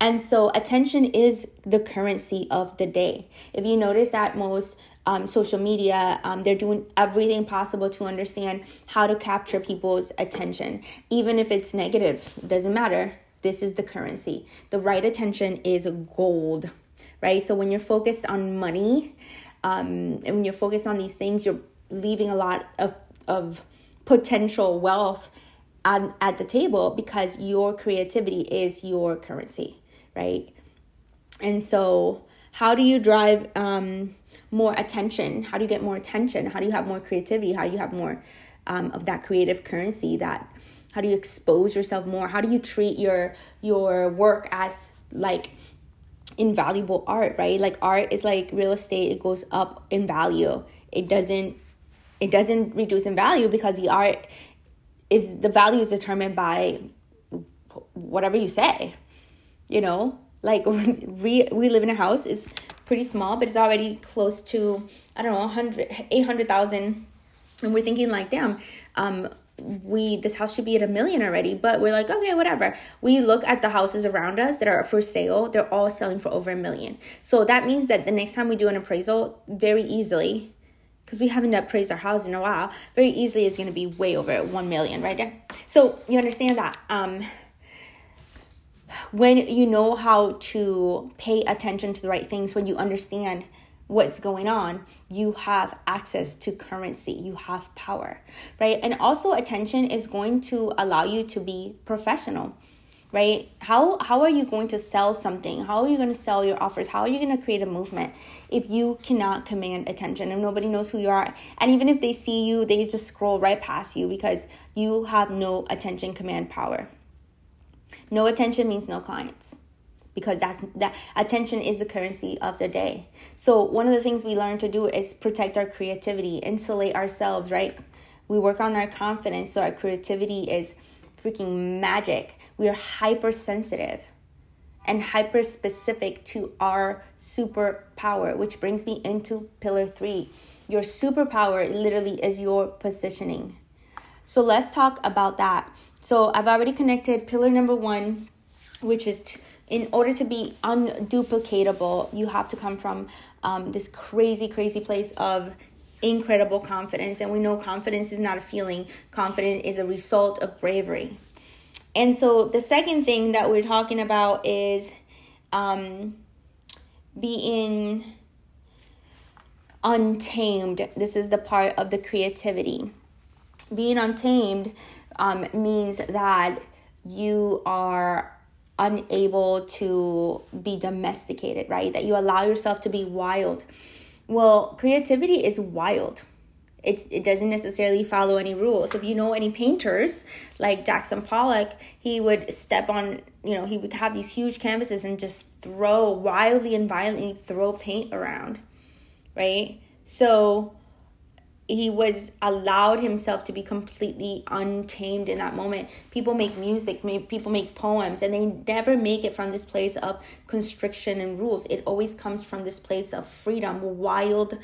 And so attention is the currency of the day. If you notice that most um, social media, um, they're doing everything possible to understand how to capture people's attention. Even if it's negative, it doesn't matter. This is the currency. The right attention is gold, right? So when you're focused on money, um, and when you're focused on these things, you're leaving a lot of, of potential wealth at, at the table because your creativity is your currency right? And so, how do you drive um, more attention? How do you get more attention? How do you have more creativity? How do you have more um, of that creative currency? That how do you expose yourself more? How do you treat your your work as like invaluable art, right? Like art is like real estate; it goes up in value. It doesn't it doesn't reduce in value because the art is the value is determined by whatever you say you know like we we live in a house is pretty small but it's already close to i don't know 100 800000 and we're thinking like damn um we this house should be at a million already but we're like okay whatever. We look at the houses around us that are for sale they're all selling for over a million. So that means that the next time we do an appraisal very easily because we haven't appraised our house in a while very easily it's going to be way over 1 million right there. So you understand that um when you know how to pay attention to the right things when you understand what's going on, you have access to currency, you have power, right? And also attention is going to allow you to be professional. Right? How how are you going to sell something? How are you going to sell your offers? How are you going to create a movement if you cannot command attention and nobody knows who you are? And even if they see you, they just scroll right past you because you have no attention command power. No attention means no clients because that's that attention is the currency of the day. So one of the things we learn to do is protect our creativity, insulate ourselves, right? We work on our confidence so our creativity is freaking magic. We are hypersensitive and hyper specific to our superpower, which brings me into pillar 3. Your superpower literally is your positioning. So let's talk about that. So I've already connected pillar number 1 which is t- in order to be unduplicatable, you have to come from um, this crazy, crazy place of incredible confidence. And we know confidence is not a feeling, confidence is a result of bravery. And so the second thing that we're talking about is um, being untamed. This is the part of the creativity. Being untamed um, means that you are unable to be domesticated, right? That you allow yourself to be wild. Well, creativity is wild. It's it doesn't necessarily follow any rules. If you know any painters like Jackson Pollock, he would step on, you know, he would have these huge canvases and just throw wildly and violently throw paint around, right? So he was allowed himself to be completely untamed in that moment. People make music people make poems and they never make it from this place of constriction and rules. It always comes from this place of freedom wild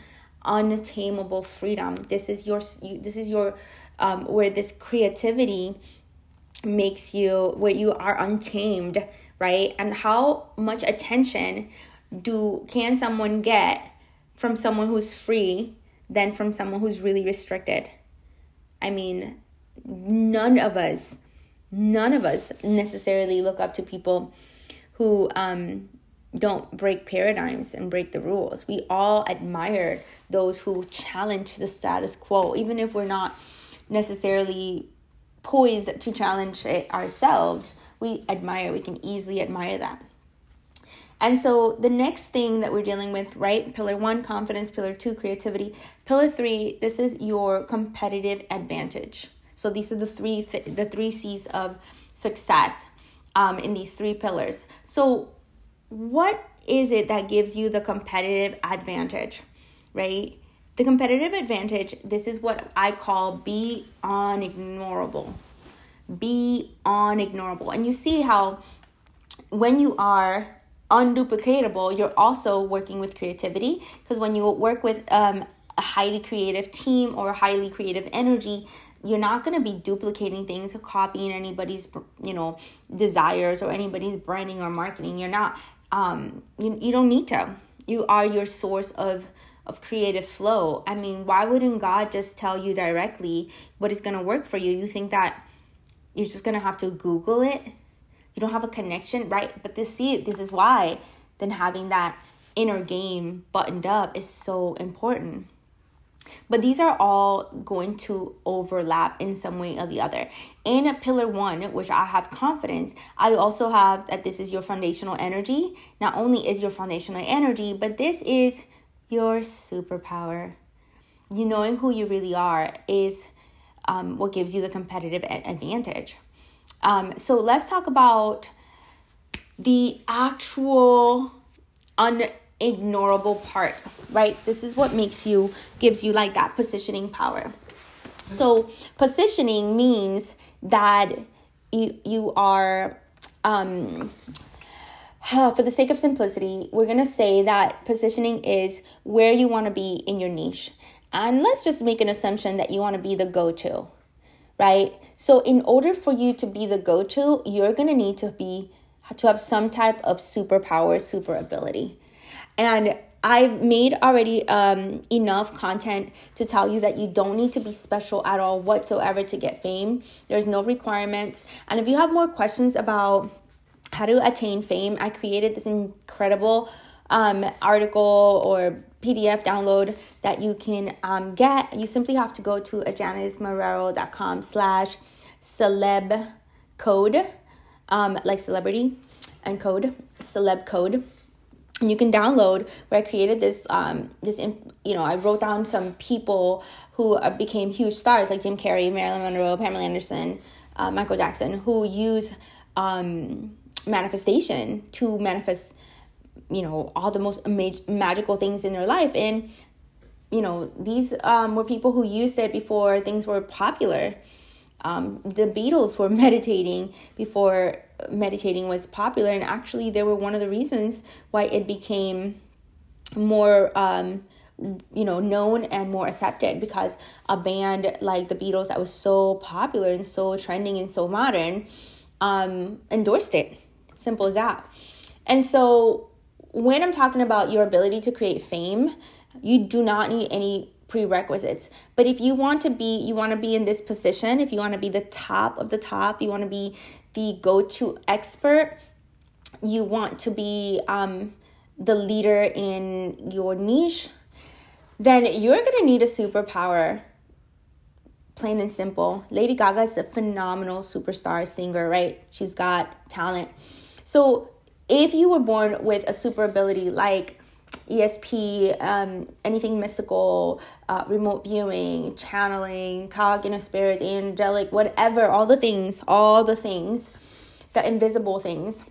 untamable freedom. This is your this is your um, where this creativity makes you where you are untamed right? And how much attention do can someone get from someone who's free than from someone who's really restricted. I mean, none of us, none of us necessarily look up to people who um, don't break paradigms and break the rules. We all admire those who challenge the status quo, even if we're not necessarily poised to challenge it ourselves. We admire, we can easily admire that. And so the next thing that we're dealing with, right? Pillar one, confidence. Pillar two, creativity. Pillar three, this is your competitive advantage. So these are the three th- the three C's of success um, in these three pillars. So what is it that gives you the competitive advantage, right? The competitive advantage, this is what I call be unignorable. Be unignorable. And you see how when you are unduplicatable, you're also working with creativity because when you work with um, a highly creative team or highly creative energy, you're not going to be duplicating things or copying anybody's you know desires or anybody's branding or marketing. You're not. Um, you you don't need to. You are your source of of creative flow. I mean, why wouldn't God just tell you directly what is going to work for you? You think that you're just going to have to Google it? you don't have a connection, right? But this see this is why then having that inner game buttoned up is so important. But these are all going to overlap in some way or the other. In pillar one, which I have confidence, I also have that this is your foundational energy. Not only is your foundational energy, but this is your superpower. You knowing who you really are is um, what gives you the competitive advantage. Um, so let's talk about the actual un ignorable part, right? This is what makes you, gives you like that positioning power. So, positioning means that you, you are, um, for the sake of simplicity, we're going to say that positioning is where you want to be in your niche. And let's just make an assumption that you want to be the go to, right? So, in order for you to be the go to, you're going to need to be to have some type of superpower, super ability. And I've made already um, enough content to tell you that you don't need to be special at all whatsoever to get fame. There's no requirements. And if you have more questions about how to attain fame, I created this incredible um, article or PDF download that you can um, get. You simply have to go to adjanysmarrero.com slash celeb code, um, like celebrity and code, celeb code you can download where I created this um this you know I wrote down some people who uh, became huge stars like Jim Carrey, Marilyn Monroe, Pamela Anderson, uh, Michael Jackson who use um manifestation to manifest you know all the most mag- magical things in their life. And you know these um, were people who used it before things were popular. Um, the Beatles were meditating before meditating was popular, and actually, they were one of the reasons why it became more. Um, you know known and more accepted because a band like the beatles that was so popular and so trending and so modern um endorsed it simple as that and so when i'm talking about your ability to create fame you do not need any prerequisites. But if you want to be, you want to be in this position, if you want to be the top of the top, you want to be the go to expert, you want to be um, the leader in your niche, then you're going to need a superpower. Plain and simple. Lady Gaga is a phenomenal superstar singer, right? She's got talent. So if you were born with a super ability like ESP, um, anything mystical, uh, remote viewing, channeling, talking to spirits, angelic, whatever, all the things, all the things, the invisible things,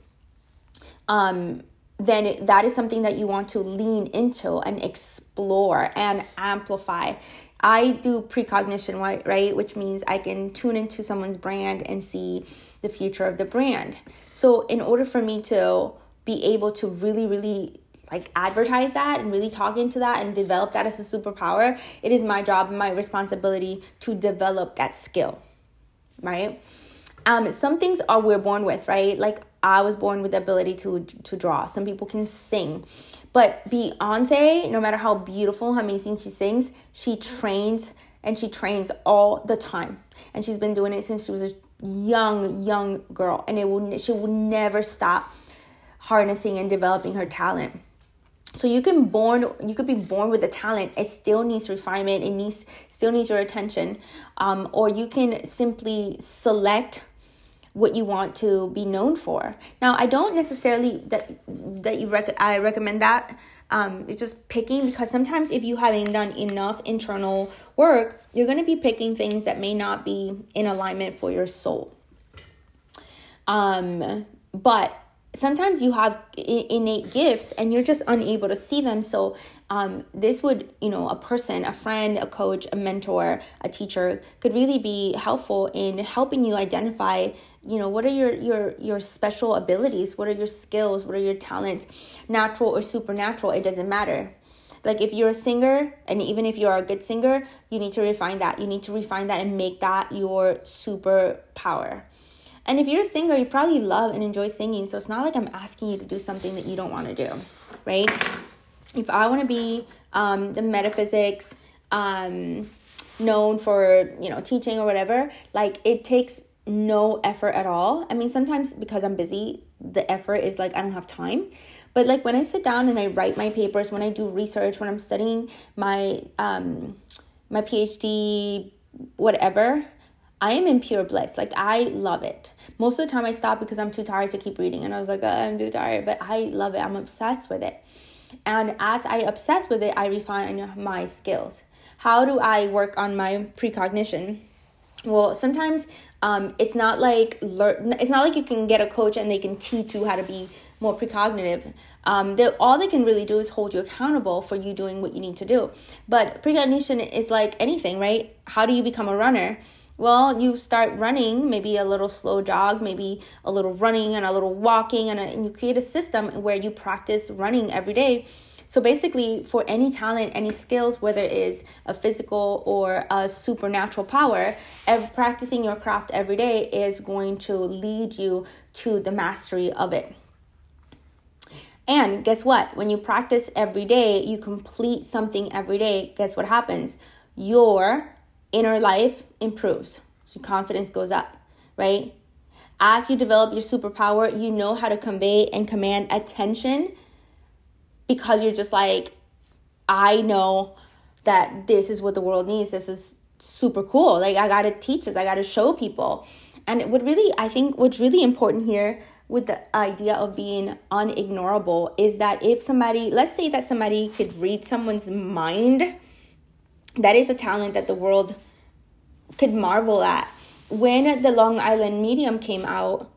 um, then it, that is something that you want to lean into and explore and amplify. I do precognition, right, right, which means I can tune into someone's brand and see the future of the brand. So, in order for me to be able to really, really like advertise that and really talk into that and develop that as a superpower, it is my job and my responsibility to develop that skill. Right? Um, some things are we're born with, right? Like I was born with the ability to to draw. Some people can sing. But Beyonce, no matter how beautiful, how amazing she sings, she trains and she trains all the time. And she's been doing it since she was a young, young girl. And it will she will never stop harnessing and developing her talent. So you can born you could be born with a talent. It still needs refinement. It needs still needs your attention. Um, or you can simply select what you want to be known for. Now, I don't necessarily that that you rec- I recommend that. Um, it's just picking because sometimes if you haven't done enough internal work, you're going to be picking things that may not be in alignment for your soul. Um, but sometimes you have innate gifts and you're just unable to see them. So um, this would you know a person a friend a coach a mentor a teacher could really be helpful in helping you identify you know what are your your your special abilities? What are your skills? What are your talents? Natural or supernatural it doesn't matter. Like if you're a singer and even if you're a good singer you need to refine that. You need to refine that and make that your superpower and if you're a singer, you probably love and enjoy singing. So it's not like I'm asking you to do something that you don't want to do, right? If I want to be um, the metaphysics, um, known for you know teaching or whatever, like it takes no effort at all. I mean, sometimes because I'm busy, the effort is like I don't have time. But like when I sit down and I write my papers, when I do research, when I'm studying my um my PhD, whatever, I am in pure bliss. Like I love it. Most of the time I stop because I'm too tired to keep reading and I was like, oh, I'm too tired, but I love it. I'm obsessed with it. And as I obsess with it, I refine my skills. How do I work on my precognition? Well, sometimes um, it's not like learn. It's not like you can get a coach and they can teach you how to be more precognitive. Um, all they can really do is hold you accountable for you doing what you need to do. But precognition is like anything, right? How do you become a runner? Well, you start running, maybe a little slow jog, maybe a little running and a little walking, and, a, and you create a system where you practice running every day. So basically, for any talent, any skills, whether it is a physical or a supernatural power, practicing your craft every day is going to lead you to the mastery of it. And guess what? When you practice every day, you complete something every day, guess what happens? Your inner life improves. So confidence goes up, right? As you develop your superpower, you know how to convey and command attention because you're just like, I know that this is what the world needs. This is super cool. Like, I gotta teach this, I gotta show people. And what really, I think, what's really important here with the idea of being unignorable is that if somebody, let's say that somebody could read someone's mind, that is a talent that the world could marvel at. When the Long Island Medium came out,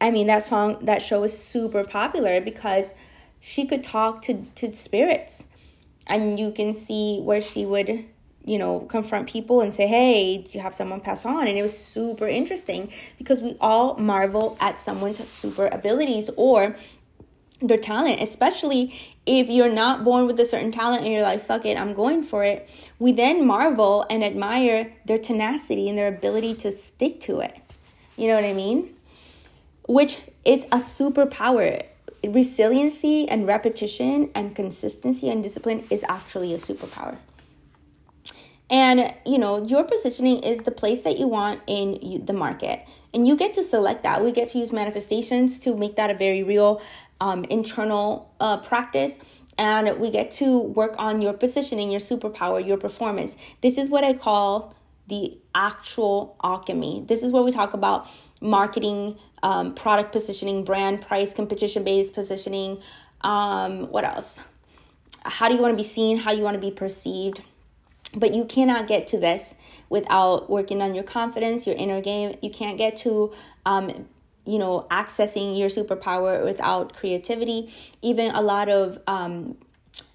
I mean that song that show was super popular because she could talk to to spirits. And you can see where she would you know, confront people and say, hey, you have someone pass on. And it was super interesting because we all marvel at someone's super abilities or their talent, especially if you're not born with a certain talent and you're like, fuck it, I'm going for it, we then marvel and admire their tenacity and their ability to stick to it. You know what I mean? Which is a superpower. Resiliency and repetition and consistency and discipline is actually a superpower. And you know, your positioning is the place that you want in the market. And you get to select that. We get to use manifestations to make that a very real um, internal uh, practice and we get to work on your positioning, your superpower, your performance. This is what I call the actual alchemy. This is where we talk about marketing, um, product positioning, brand, price, competition based positioning. Um, what else? How do you want to be seen? How you want to be perceived? But you cannot get to this without working on your confidence, your inner game. You can't get to um, you know accessing your superpower without creativity even a lot of um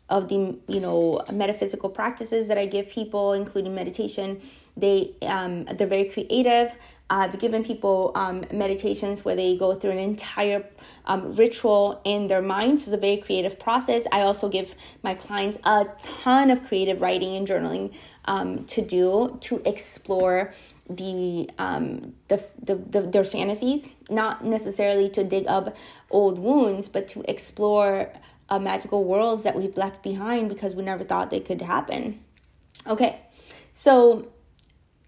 of the you know metaphysical practices that i give people including meditation they um they're very creative I've given people um, meditations where they go through an entire um, ritual in their mind. So it's a very creative process. I also give my clients a ton of creative writing and journaling um, to do to explore the, um, the, the, the their fantasies, not necessarily to dig up old wounds, but to explore uh, magical worlds that we've left behind because we never thought they could happen. Okay, so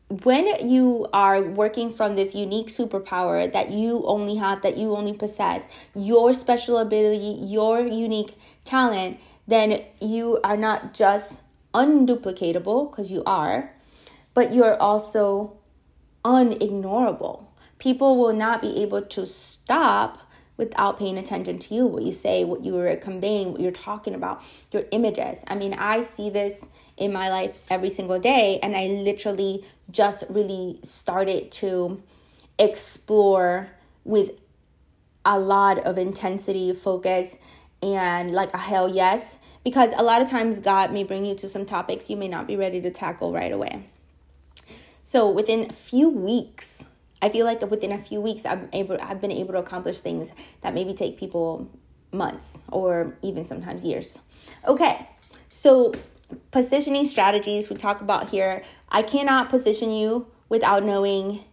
when you are working from this unique superpower that you only have, that you only possess, your special ability, your unique talent, then you are not just unduplicatable, because you are, but you're also unignorable. People will not be able to stop without paying attention to you, what you say, what you are conveying, what you're talking about, your images. I mean, I see this in my life every single day, and I literally just really started to explore with a lot of intensity, focus, and like a hell yes. Because a lot of times, God may bring you to some topics you may not be ready to tackle right away. So within a few weeks, I feel like within a few weeks, I'm able, I've been able to accomplish things that maybe take people months or even sometimes years. Okay, so positioning strategies we talk about here. I cannot position you without knowing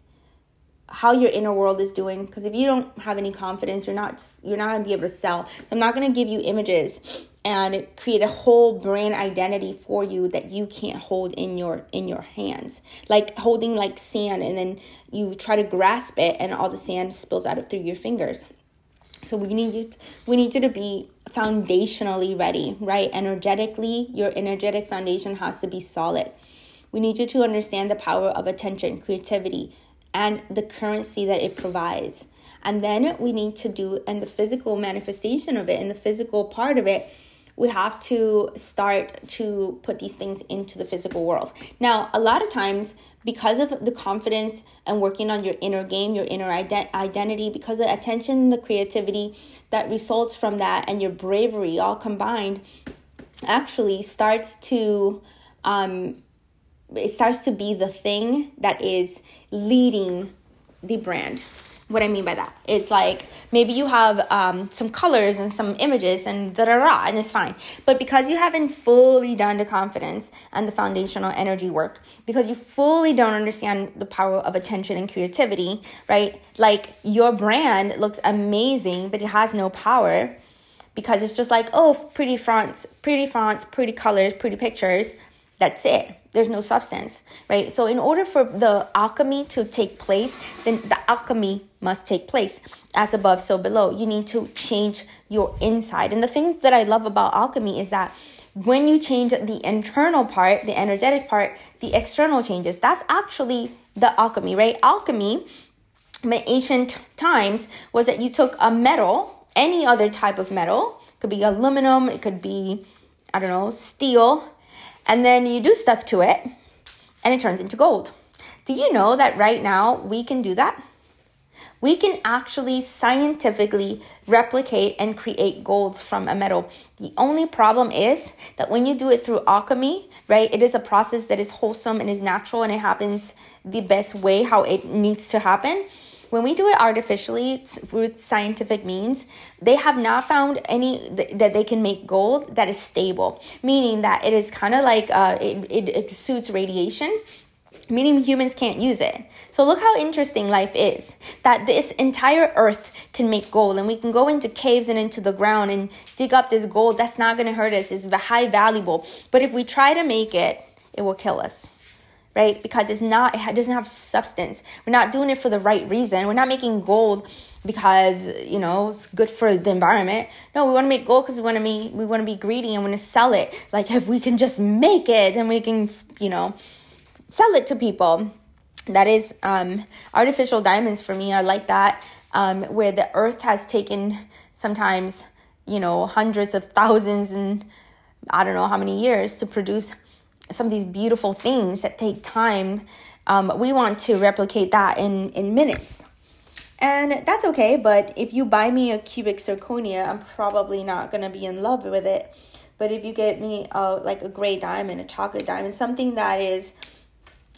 how your inner world is doing because if you don't have any confidence you're not you're not going to be able to sell. I'm not going to give you images and create a whole brand identity for you that you can't hold in your in your hands. Like holding like sand and then you try to grasp it and all the sand spills out of through your fingers. So we need you to, we need you to be foundationally ready right? Energetically your energetic foundation has to be solid. We need you to understand the power of attention creativity and the currency that it provides and then we need to do and the physical manifestation of it and the physical part of it we have to start to put these things into the physical world. Now, a lot of times, because of the confidence and working on your inner game, your inner ident- identity, because of attention, the creativity that results from that, and your bravery all combined, actually starts to um, it starts to be the thing that is leading the brand what I mean by that is like maybe you have um, some colors and some images and da da da, and it's fine. But because you haven't fully done the confidence and the foundational energy work, because you fully don't understand the power of attention and creativity, right? Like your brand looks amazing, but it has no power because it's just like, oh, pretty fonts, pretty fonts, pretty colors, pretty pictures. That's it there's no substance, right? So, in order for the alchemy to take place, then the alchemy must take place. As above, so below. You need to change your inside. And the things that I love about alchemy is that when you change the internal part, the energetic part, the external changes. That's actually the alchemy, right? Alchemy in ancient times was that you took a metal, any other type of metal, could be aluminum, it could be, I don't know, steel, and then you do stuff to it and it turns into gold. Do you know that right now we can do that? We can actually scientifically replicate and create gold from a metal. The only problem is that when you do it through alchemy, right, it is a process that is wholesome and is natural and it happens the best way how it needs to happen when we do it artificially with scientific means, they have not found any that they can make gold that is stable, meaning that it is kind of like uh, it, it exudes radiation meaning humans can't use it. So look how interesting life is. That this entire earth can make gold and we can go into caves and into the ground and dig up this gold. That's not going to hurt us. It's high valuable. But if we try to make it, it will kill us right? Because it's not, it doesn't have substance. We're not doing it for the right reason. We're not making gold because you know it's good for the environment. No, we want to make gold because we want to be we want to be greedy and want to sell it. Like if we can just make it, then we can you know sell it to people. That is um, artificial diamonds for me are like that, um, where the earth has taken sometimes you know hundreds of thousands and I don't know how many years to produce some of these beautiful things that take time. Um, we want to replicate that in, in minutes. And that's okay, but if you buy me a cubic zirconia, I'm probably not gonna be in love with it. But if you get me a, like a gray diamond, a chocolate diamond, something that is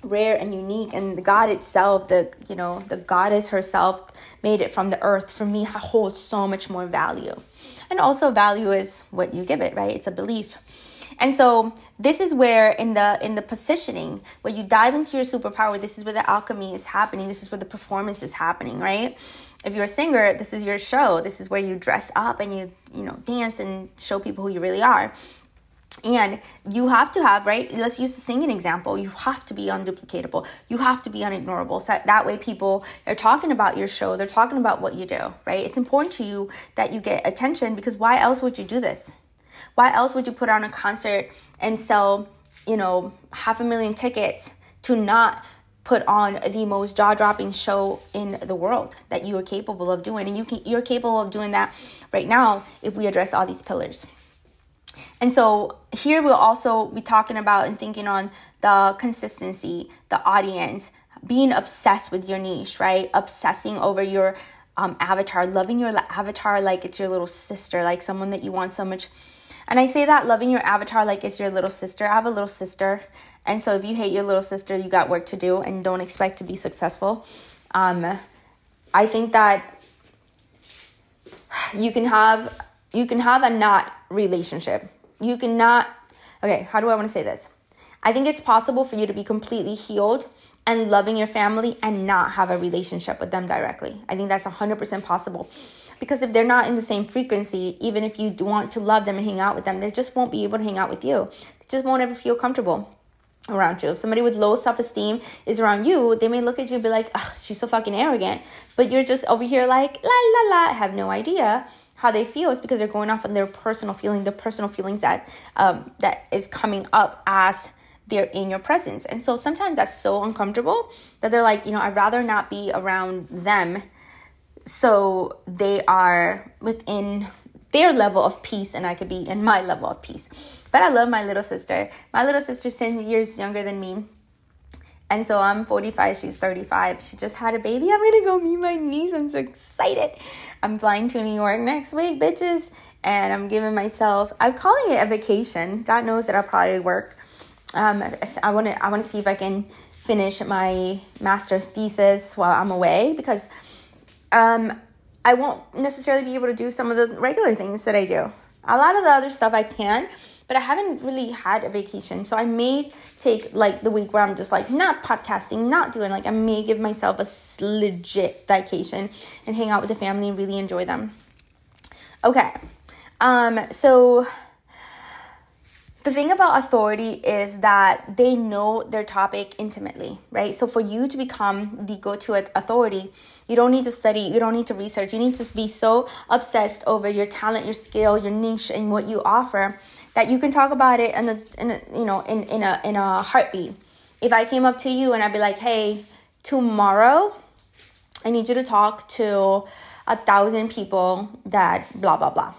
rare and unique, and the God itself, the you know the goddess herself made it from the earth, for me holds so much more value. And also, value is what you give it, right? It's a belief. And so this is where in the in the positioning, when you dive into your superpower, this is where the alchemy is happening. This is where the performance is happening, right? If you're a singer, this is your show. This is where you dress up and you, you know, dance and show people who you really are. And you have to have, right? Let's use the singing example. You have to be unduplicatable. You have to be unignorable. So that way people are talking about your show. They're talking about what you do, right? It's important to you that you get attention because why else would you do this? Why else would you put on a concert and sell, you know, half a million tickets to not put on the most jaw-dropping show in the world that you are capable of doing? And you can you're capable of doing that right now if we address all these pillars. And so here we'll also be talking about and thinking on the consistency the audience being obsessed with your niche right? Obsessing over your um, avatar loving your avatar like it's your little sister like someone that you want so much and I say that loving your avatar like it's your little sister. I have a little sister. And so if you hate your little sister, you got work to do and don't expect to be successful. Um, I think that you can have you can have a not relationship. You cannot okay, how do I want to say this? I think it's possible for you to be completely healed and loving your family and not have a relationship with them directly. I think that's 100% possible because if they're not in the same frequency, even if you want to love them and hang out with them, they just won't be able to hang out with you. They just won't ever feel comfortable around you. If somebody with low self esteem is around you, they may look at you and be like, she's so fucking arrogant. But you're just over here like, la la la, I have no idea how they feel. It's because they're going off on their personal feeling, the personal feelings that um, that is coming up as they're in your presence. And so sometimes that's so uncomfortable that they're like, you know, I'd rather not be around them so they are within their level of peace and I could be in my level of peace. But I love my little sister. My little sister 10 years younger than me. And so I'm 45, she's 35. She just had a baby. I'm gonna go meet my niece. I'm so excited. I'm flying to New York next week, bitches. And I'm giving myself, I'm calling it a vacation. God knows that I'll probably work. Um, I wanna, I wanna see if I can finish my master's thesis while I'm away because um, I won't necessarily be able to do some of the regular things that I do. A lot of the other stuff I can, but I haven't really had a vacation. So I may take like the week where I'm just like not podcasting, not doing like I may give myself a legit vacation and hang out with the family and really enjoy them. Okay. Um so the thing about authority is that they know their topic intimately, right? So for you to become the go-to authority, you don't need to study, you don't need to research. You need to be so obsessed over your talent, your skill, your niche and what you offer that you can talk about it in a, in a you know, in in a in a heartbeat. If I came up to you and I'd be like, "Hey, tomorrow I need you to talk to a thousand people that blah blah blah."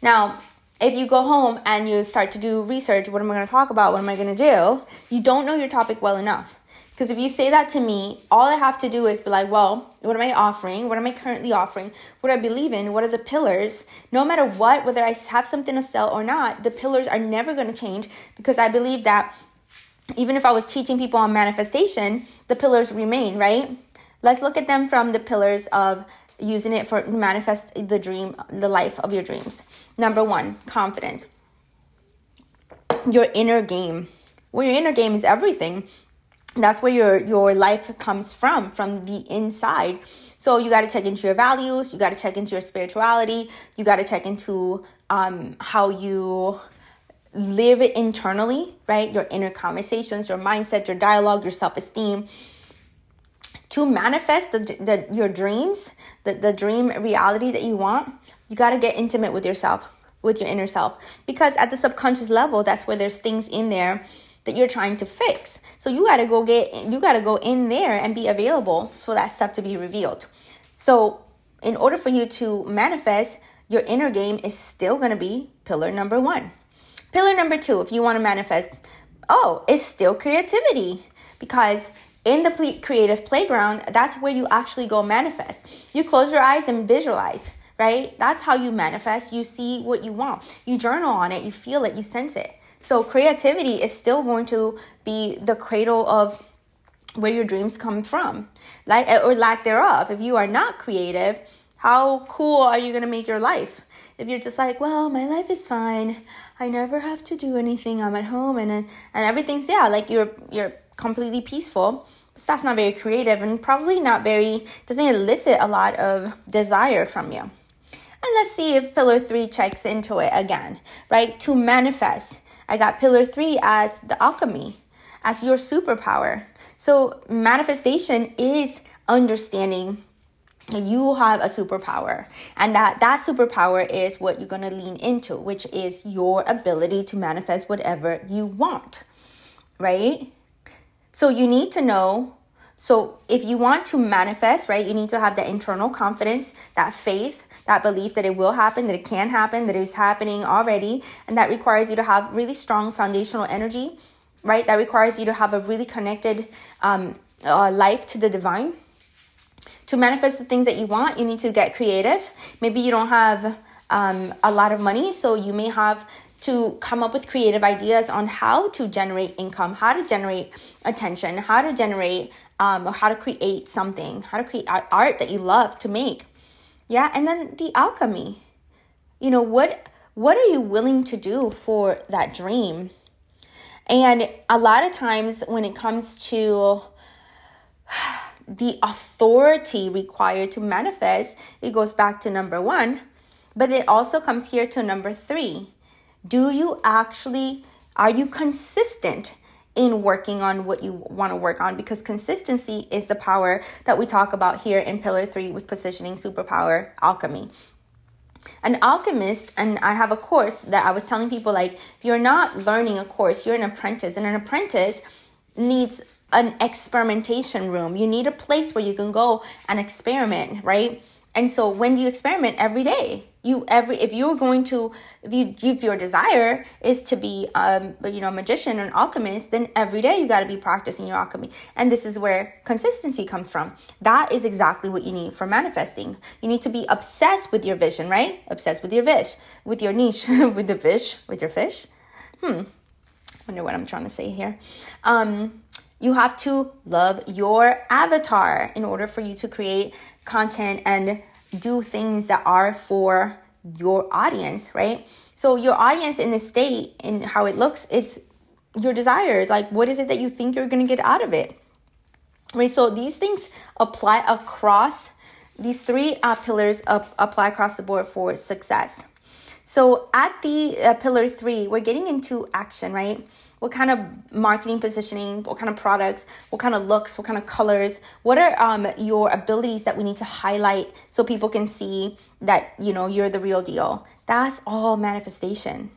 Now, if you go home and you start to do research, what am I going to talk about? What am I going to do? You don't know your topic well enough. Because if you say that to me, all I have to do is be like, well, what am I offering? What am I currently offering? What I believe in? What are the pillars? No matter what, whether I have something to sell or not, the pillars are never going to change because I believe that even if I was teaching people on manifestation, the pillars remain, right? Let's look at them from the pillars of using it for manifest the dream, the life of your dreams. Number one, confidence. Your inner game. Well, your inner game is everything. That's where your your life comes from, from the inside. So you got to check into your values. You got to check into your spirituality. You got to check into um, how you live internally, right? Your inner conversations, your mindset, your dialogue, your self esteem to manifest the, the your dreams, the, the dream reality that you want, you got to get intimate with yourself, with your inner self. Because at the subconscious level, that's where there's things in there that you're trying to fix. So you got to go get you got to go in there and be available for that stuff to be revealed. So, in order for you to manifest, your inner game is still going to be pillar number 1. Pillar number 2, if you want to manifest, oh, it's still creativity because in the creative playground, that's where you actually go manifest. You close your eyes and visualize, right? That's how you manifest. You see what you want. You journal on it, you feel it, you sense it. So creativity is still going to be the cradle of where your dreams come from, like or lack thereof. If you are not creative, how cool are you going to make your life? If you're just like, well, my life is fine. I never have to do anything. I'm at home and and everything's yeah, like you're you're completely peaceful. So that's not very creative and probably not very, doesn't elicit a lot of desire from you. And let's see if pillar three checks into it again, right? To manifest. I got pillar three as the alchemy, as your superpower. So manifestation is understanding that you have a superpower and that that superpower is what you're going to lean into which is your ability to manifest whatever you want right so you need to know. So if you want to manifest, right, you need to have that internal confidence, that faith, that belief that it will happen, that it can happen, that it is happening already. And that requires you to have really strong foundational energy, right? That requires you to have a really connected um, uh, life to the divine. To manifest the things that you want, you need to get creative. Maybe you don't have um, a lot of money, so you may have to come up with creative ideas on how to generate income, how to generate attention, how to generate um, or how to create something, how to create art that you love to make. Yeah, and then the alchemy. You know, what what are you willing to do for that dream? And a lot of times when it comes to the authority required to manifest, it goes back to number 1, but it also comes here to number 3 do you actually, are you consistent in working on what you want to work on? Because consistency is the power that we talk about here in Pillar 3 with positioning superpower alchemy. An alchemist, and I have a course that I was telling people like, if you're not learning a course, you're an apprentice, and an apprentice needs an experimentation room. You need a place where you can go and experiment, right? And so when do you experiment every day, you every if you're going to if you if your desire is to be um you know a magician or an alchemist then every day you got to be practicing your alchemy. And this is where consistency comes from. That is exactly what you need for manifesting. You need to be obsessed with your vision right? Obsessed with your fish with your niche with the fish with your fish. Hmm. Wonder what i'm trying to say here. Um you have to love your avatar in order for you to create content and do things that are for your audience, right? So your audience in the state and how it looks, it's your desires. Like what is it that you think you're gonna get out of it? Right. So these things apply across these three uh, pillars up, apply across the board for success. So at the uh, pillar three, we're getting into action, right? What kind of marketing positioning, what kind of products, what kind of looks, what kind of colors, what are um, your abilities that we need to highlight so people can see that you know you're the real deal. That's all manifestation.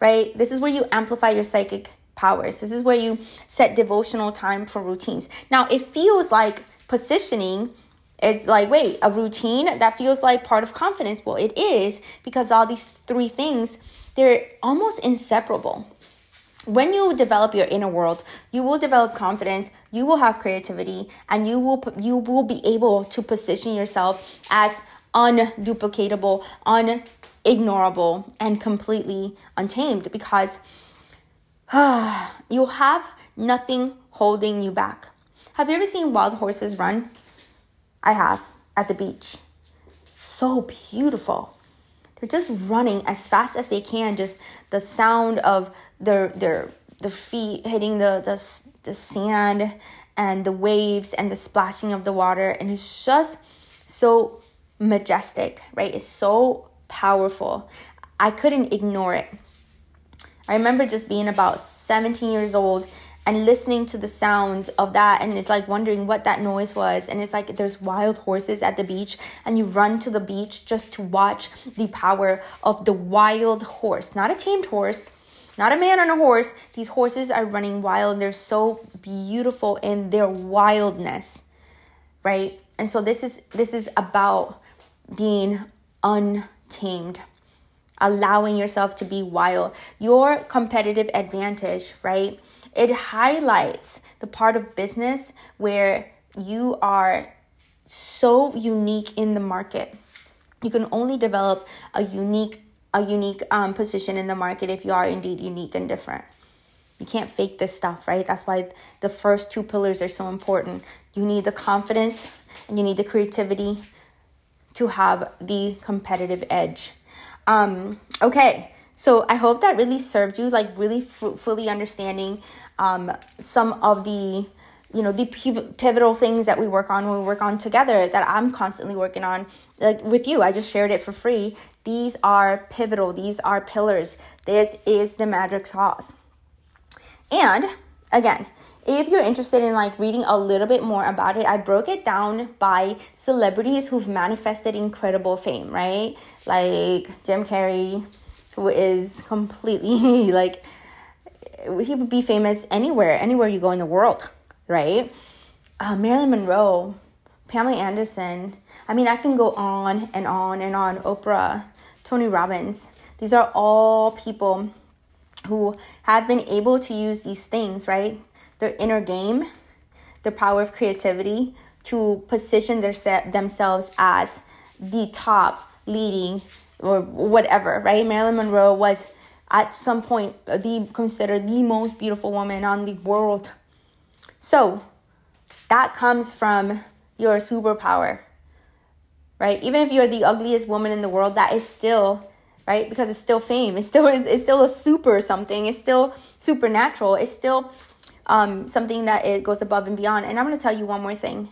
Right? This is where you amplify your psychic powers. This is where you set devotional time for routines. Now, it feels like positioning is like, wait, a routine that feels like part of confidence. Well, it is because all these three things, they're almost inseparable when you develop your inner world you will develop confidence you will have creativity and you will you will be able to position yourself as unduplicatable unignorable and completely untamed because uh, you have nothing holding you back. Have you ever seen wild horses run? I have at the beach. So beautiful they're just running as fast as they can. Just the sound of their their the feet hitting the the the sand and the waves and the splashing of the water. And it's just so majestic right? It's so powerful. I couldn't ignore it. I remember just being about 17 years old and listening to the sound of that and it's like wondering what that noise was and it's like there's wild horses at the beach and you run to the beach just to watch the power of the wild horse not a tamed horse not a man on a horse. These horses are running wild. And they're so beautiful in their wildness, right? And so this is this is about being untamed, allowing yourself to be wild. Your competitive advantage, right? It highlights the part of business where you are so unique in the market. You can only develop a unique a unique um, position in the market if you are indeed unique and different. You can't fake this stuff, right? That's why the first two pillars are so important. You need the confidence and you need the creativity to have the competitive edge. Um, okay, so I hope that really served you, like really fruitfully understanding um, some of the you know the pivotal things that we work on when we work on together that i'm constantly working on like with you. I just shared it for free. These are pivotal. These are pillars. This is the magic sauce. And again if you're interested in like reading a little bit more about it i broke it down by celebrities who've manifested incredible fame right? Like jim carrey who is completely like he would be famous anywhere anywhere you go in the world right? Uh, Marilyn Monroe, Pamela Anderson. I mean, I can go on and on and on. Oprah, Tony Robbins. These are all people who have been able to use these things, right? Their inner game, their power of creativity to position their themselves as the top leading or whatever, right? Marilyn Monroe was at some point the considered the most beautiful woman on the world so that comes from your superpower, right? Even if you're the ugliest woman in the world, that is still right because it's still fame. It's still is it's still a super something. It's still supernatural. It's still um, something that it goes above and beyond. And I'm going to tell you one more thing.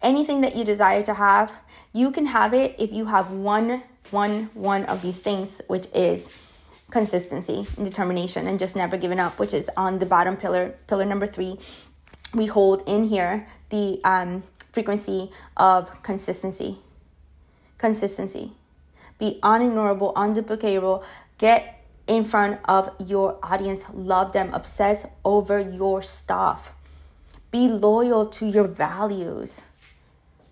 Anything that you desire to have, you can have it if you have one one one of these things, which is consistency and determination and just never giving up, which is on the bottom pillar, pillar number three we hold in here the um, frequency of consistency. Consistency. Be unignorable, unduplicatable. Get in front of your audience. Love them. Obsess over your stuff. Be loyal to your values.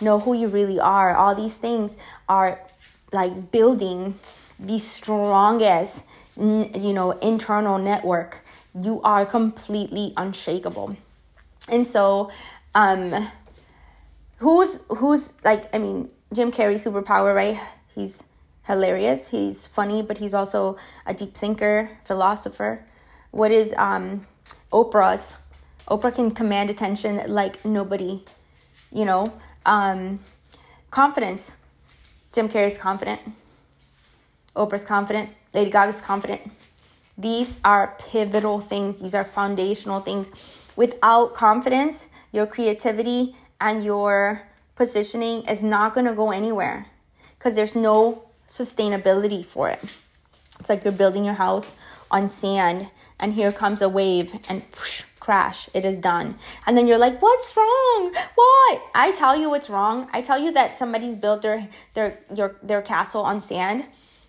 Know who you really are. All these things are like building the strongest you know internal network you are completely unshakable. And so um who's who's like i mean jim carrey superpower right? He's hilarious he's funny but he's also a deep thinker philosopher. What is um oprah's oprah can command attention like nobody you know? Um confidence jim carrey's confident. Oprah's confident. Lady gaga's confident. These are pivotal things. These are foundational things. Without confidence your creativity and your positioning is not going to go anywhere because there's no sustainability for it. It's like you're building your house on sand and here comes a wave and crash it is done. And then you're like what's wrong? What? I tell you what's wrong. I tell you that somebody's built their their your their castle on sand.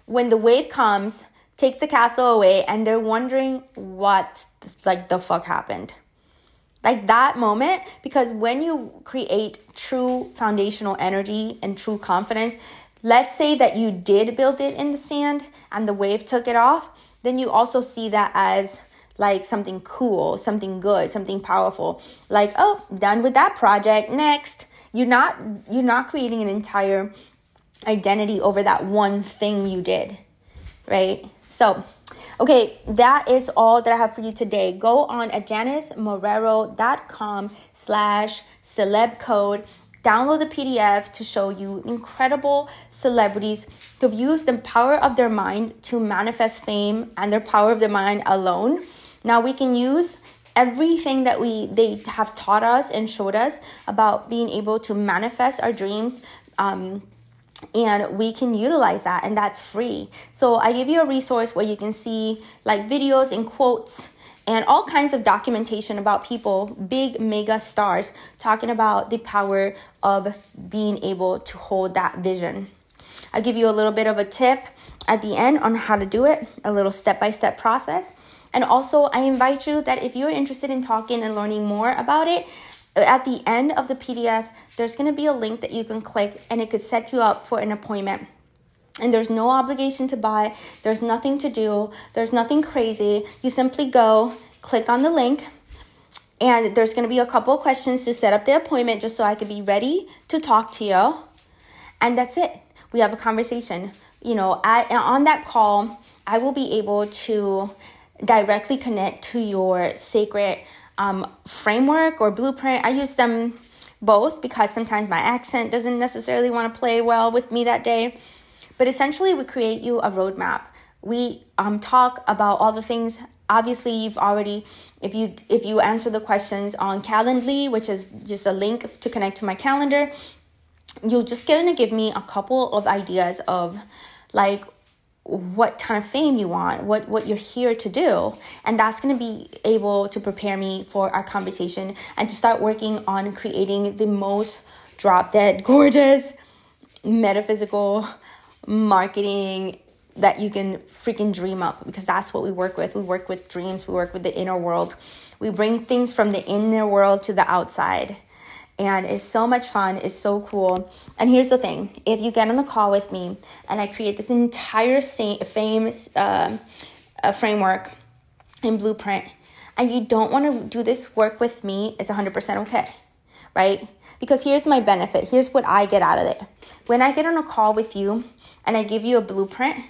When the wave comes takes the castle away and they're wondering what like the fuck happened. Like that moment because when you create true foundational energy and true confidence let's say that you did build it in the sand and the wave took it off then you also see that as like something cool something good something powerful like oh done with that project next you're not you're not creating an entire identity over that one thing you did right so Okay, that is all that I have for you today. Go on adjanysmarrero.com slash celeb code. Download the PDF to show you incredible celebrities who've used the power of their mind to manifest fame and their power of their mind alone. Now we can use everything that we they have taught us and showed us about being able to manifest our dreams um, and we can utilize that and that's free. So i give you a resource where you can see like videos and quotes and all kinds of documentation about people big mega stars talking about the power of being able to hold that vision. I give you a little bit of a tip at the end on how to do it a little step-by-step process and also i invite you that if you're interested in talking and learning more about it uh, at the end of the PDF, there's going to be a link that you can click and it could set you up for an appointment. And there's no obligation to buy, there's nothing to do, there's nothing crazy. You simply go, click on the link, and there's going to be a couple of questions to set up the appointment just so I could be ready to talk to you. And that's it. We have a conversation. You know, at, on that call, I will be able to directly connect to your sacred um, framework or blueprint. I use them both because sometimes my accent doesn't necessarily want to play well with me that day. But essentially, we create you a roadmap. We um, talk about all the things. Obviously, you've already if you if you answer the questions on Calendly, which is just a link to connect to my calendar, you're just gonna give me a couple of ideas of like what kind of fame you want, what what you're here to do, and that's going to be able to prepare me for our conversation and to start working on creating the most drop dead gorgeous metaphysical marketing that you can freaking dream up because that's what we work with. We work with dreams, we work with the inner world. We bring things from the inner world to the outside and it's so much fun. It's so cool. And here's the thing: if you get on the call with me and I create this entire fame uh, framework and blueprint, and you don't want to do this work with me, it's 100% okay, right? Because here's my benefit. Here's what I get out of it. When I get on a call with you and I give you a blueprint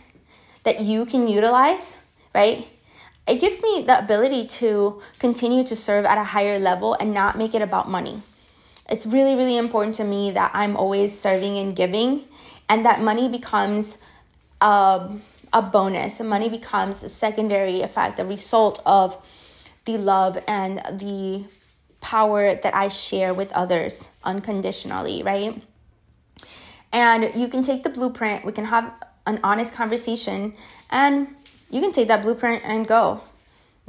that you can utilize, right? It gives me the ability to continue to serve at a higher level and not make it about money it's really, really important to me that I'm always serving and giving, and that money becomes a, a bonus. Money becomes a secondary effect, a result of the love and the power that I share with others unconditionally, right? And you can take the blueprint, we can have an honest conversation, and you can take that blueprint and go.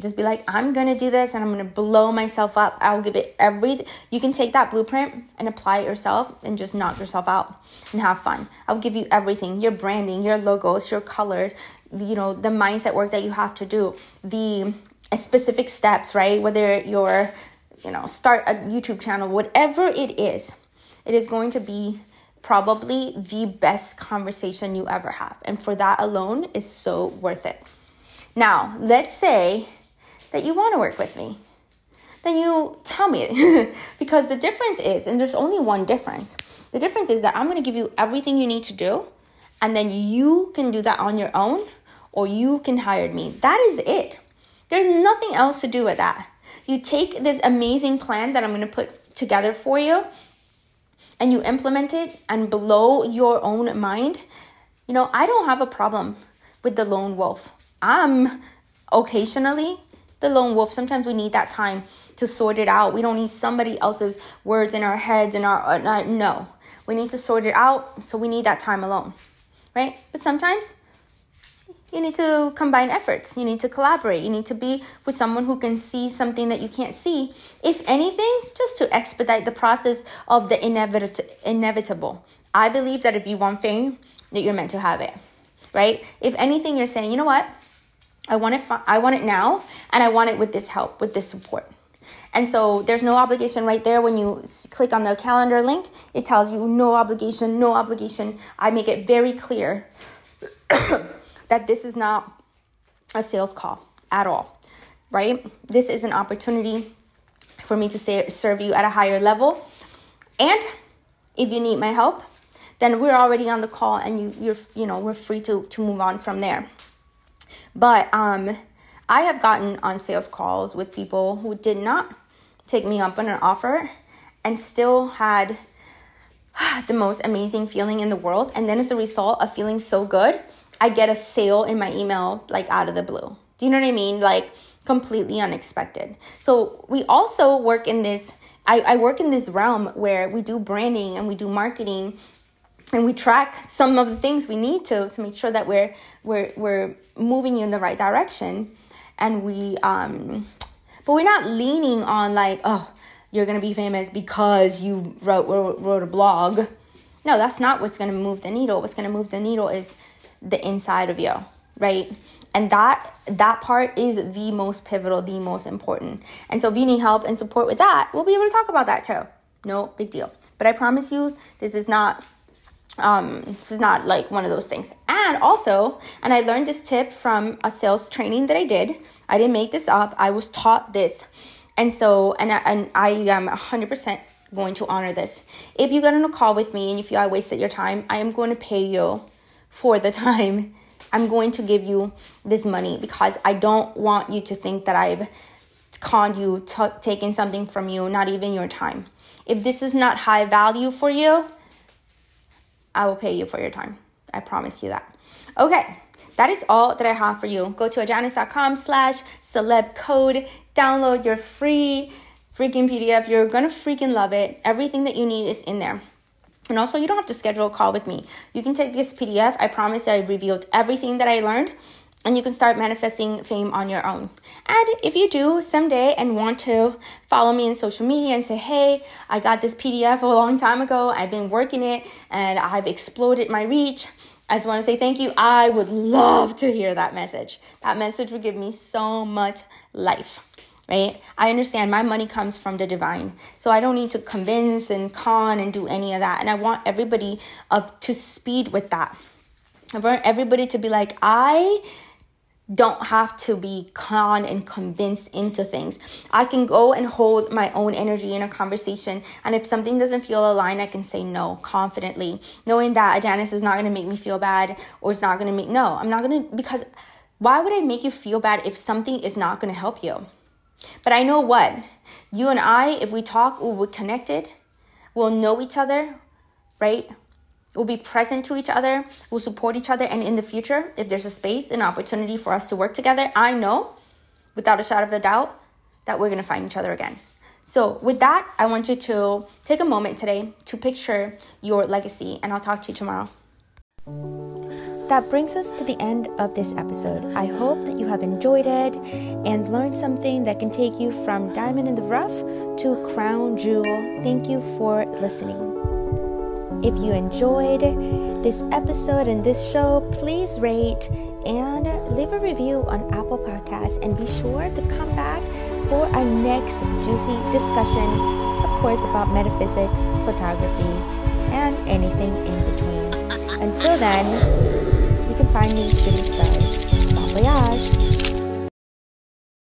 Just be like, I'm gonna do this and I'm gonna blow myself up. I'll give it everything. You can take that blueprint and apply it yourself and just knock yourself out and have fun. I'll give you everything your branding, your logos, your colors, you know, the mindset work that you have to do, the uh, specific steps, right? Whether you're, you know, start a YouTube channel, whatever it is, it is going to be probably the best conversation you ever have. And for that alone is so worth it. Now, let's say that you want to work with me. Then you tell me because the difference is, and there's only one difference. The difference is that I'm going to give you everything you need to do, and then you can do that on your own, or you can hire me. That is it. There's nothing else to do with that. You take this amazing plan that I'm going to put together for you and you implement it and blow your own mind. You know, I don't have a problem with the lone wolf. I'm occasionally the lone wolf. Sometimes we need that time to sort it out. We don't need somebody else's words in our heads and our, uh, no. We need to sort it out, so we need that time alone, right? But sometimes you need to combine efforts. You need to collaborate. You need to be with someone who can see something that you can't see. If anything, just to expedite the process of the inevit- inevitable. I believe that if you want fame, that you're meant to have it, right? If anything, you're saying, you know what? I want it. I want it now, and I want it with this help, with this support. And so there's no obligation right there when you click on the calendar link. It tells you no obligation, no obligation. I make it very clear that this is not a sales call at all, right? This is an opportunity for me to say, serve you at a higher level. And if you need my help, then we're already on the call and you, you're, you know, we're free to, to move on from there. But um, I have gotten on sales calls with people who did not take me up on an offer and still had the most amazing feeling in the world. And then as a result of feeling so good, I get a sale in my email like out of the blue. Do you know what I mean? Like completely unexpected. So we also work in this, I, I work in this realm where we do branding and we do marketing and we track some of the things we need to to make sure that we're we're we're moving you in the right direction and we um but we're not leaning on like oh you're gonna be famous because you wrote wrote, wrote a blog. No that's not what's gonna move the needle. What's gonna move the needle is the inside of you right? And that that part is the most pivotal the most important. And so if you need help and support with that we'll be able to talk about that too. No big deal. But i promise you this is not um, this is not like one of those things. And also, and I learned this tip from a sales training that I did. I didn't make this up. I was taught this. And so, and I, and I am 100% going to honor this. If you get on a call with me and you feel I wasted your time, I am going to pay you for the time. I'm going to give you this money because I don't want you to think that I've conned you, t- taken something from you, not even your time. If this is not high value for you, I will pay you for your time. I promise you that. Okay, that is all that I have for you. Go to ajanis.com slash celeb code. Download your free freaking PDF. You're gonna freaking love it. Everything that you need is in there. And also, you don't have to schedule a call with me. You can take this PDF. I promise I revealed everything that I learned and you can start manifesting fame on your own. And if you do someday and want to follow me in social media and say, hey, I got this PDF a long time ago, I've been working it, and I've exploded my reach. I just want to say thank you. I would love to hear that message. That message would give me so much life, right? I understand my money comes from the divine. So I don't need to convince and con and do any of that. And I want everybody up to speed with that. I want everybody to be like, I don't have to be con and convinced into things. I can go and hold my own energy in a conversation. And if something doesn't feel aligned, I can say no confidently, knowing that Janice is not going to make me feel bad or it's not going to make, no, I'm not going to, because why would I make you feel bad if something is not going to help you? But I know what, you and I, if we talk, we're connected, we'll know each other, right? We'll be present to each other, we'll support each other, and in the future, if there's a space, an opportunity for us to work together, I know without a shadow of a doubt that we're gonna find each other again. So, with that, I want you to take a moment today to picture your legacy, and I'll talk to you tomorrow. That brings us to the end of this episode. I hope that you have enjoyed it and learned something that can take you from diamond in the rough to crown jewel. Thank you for listening. If you enjoyed this episode and this show, please rate and leave a review on Apple Podcasts and be sure to come back for our next juicy discussion, of course, about metaphysics, photography, and anything in between. Until then, you can find me shooting stuff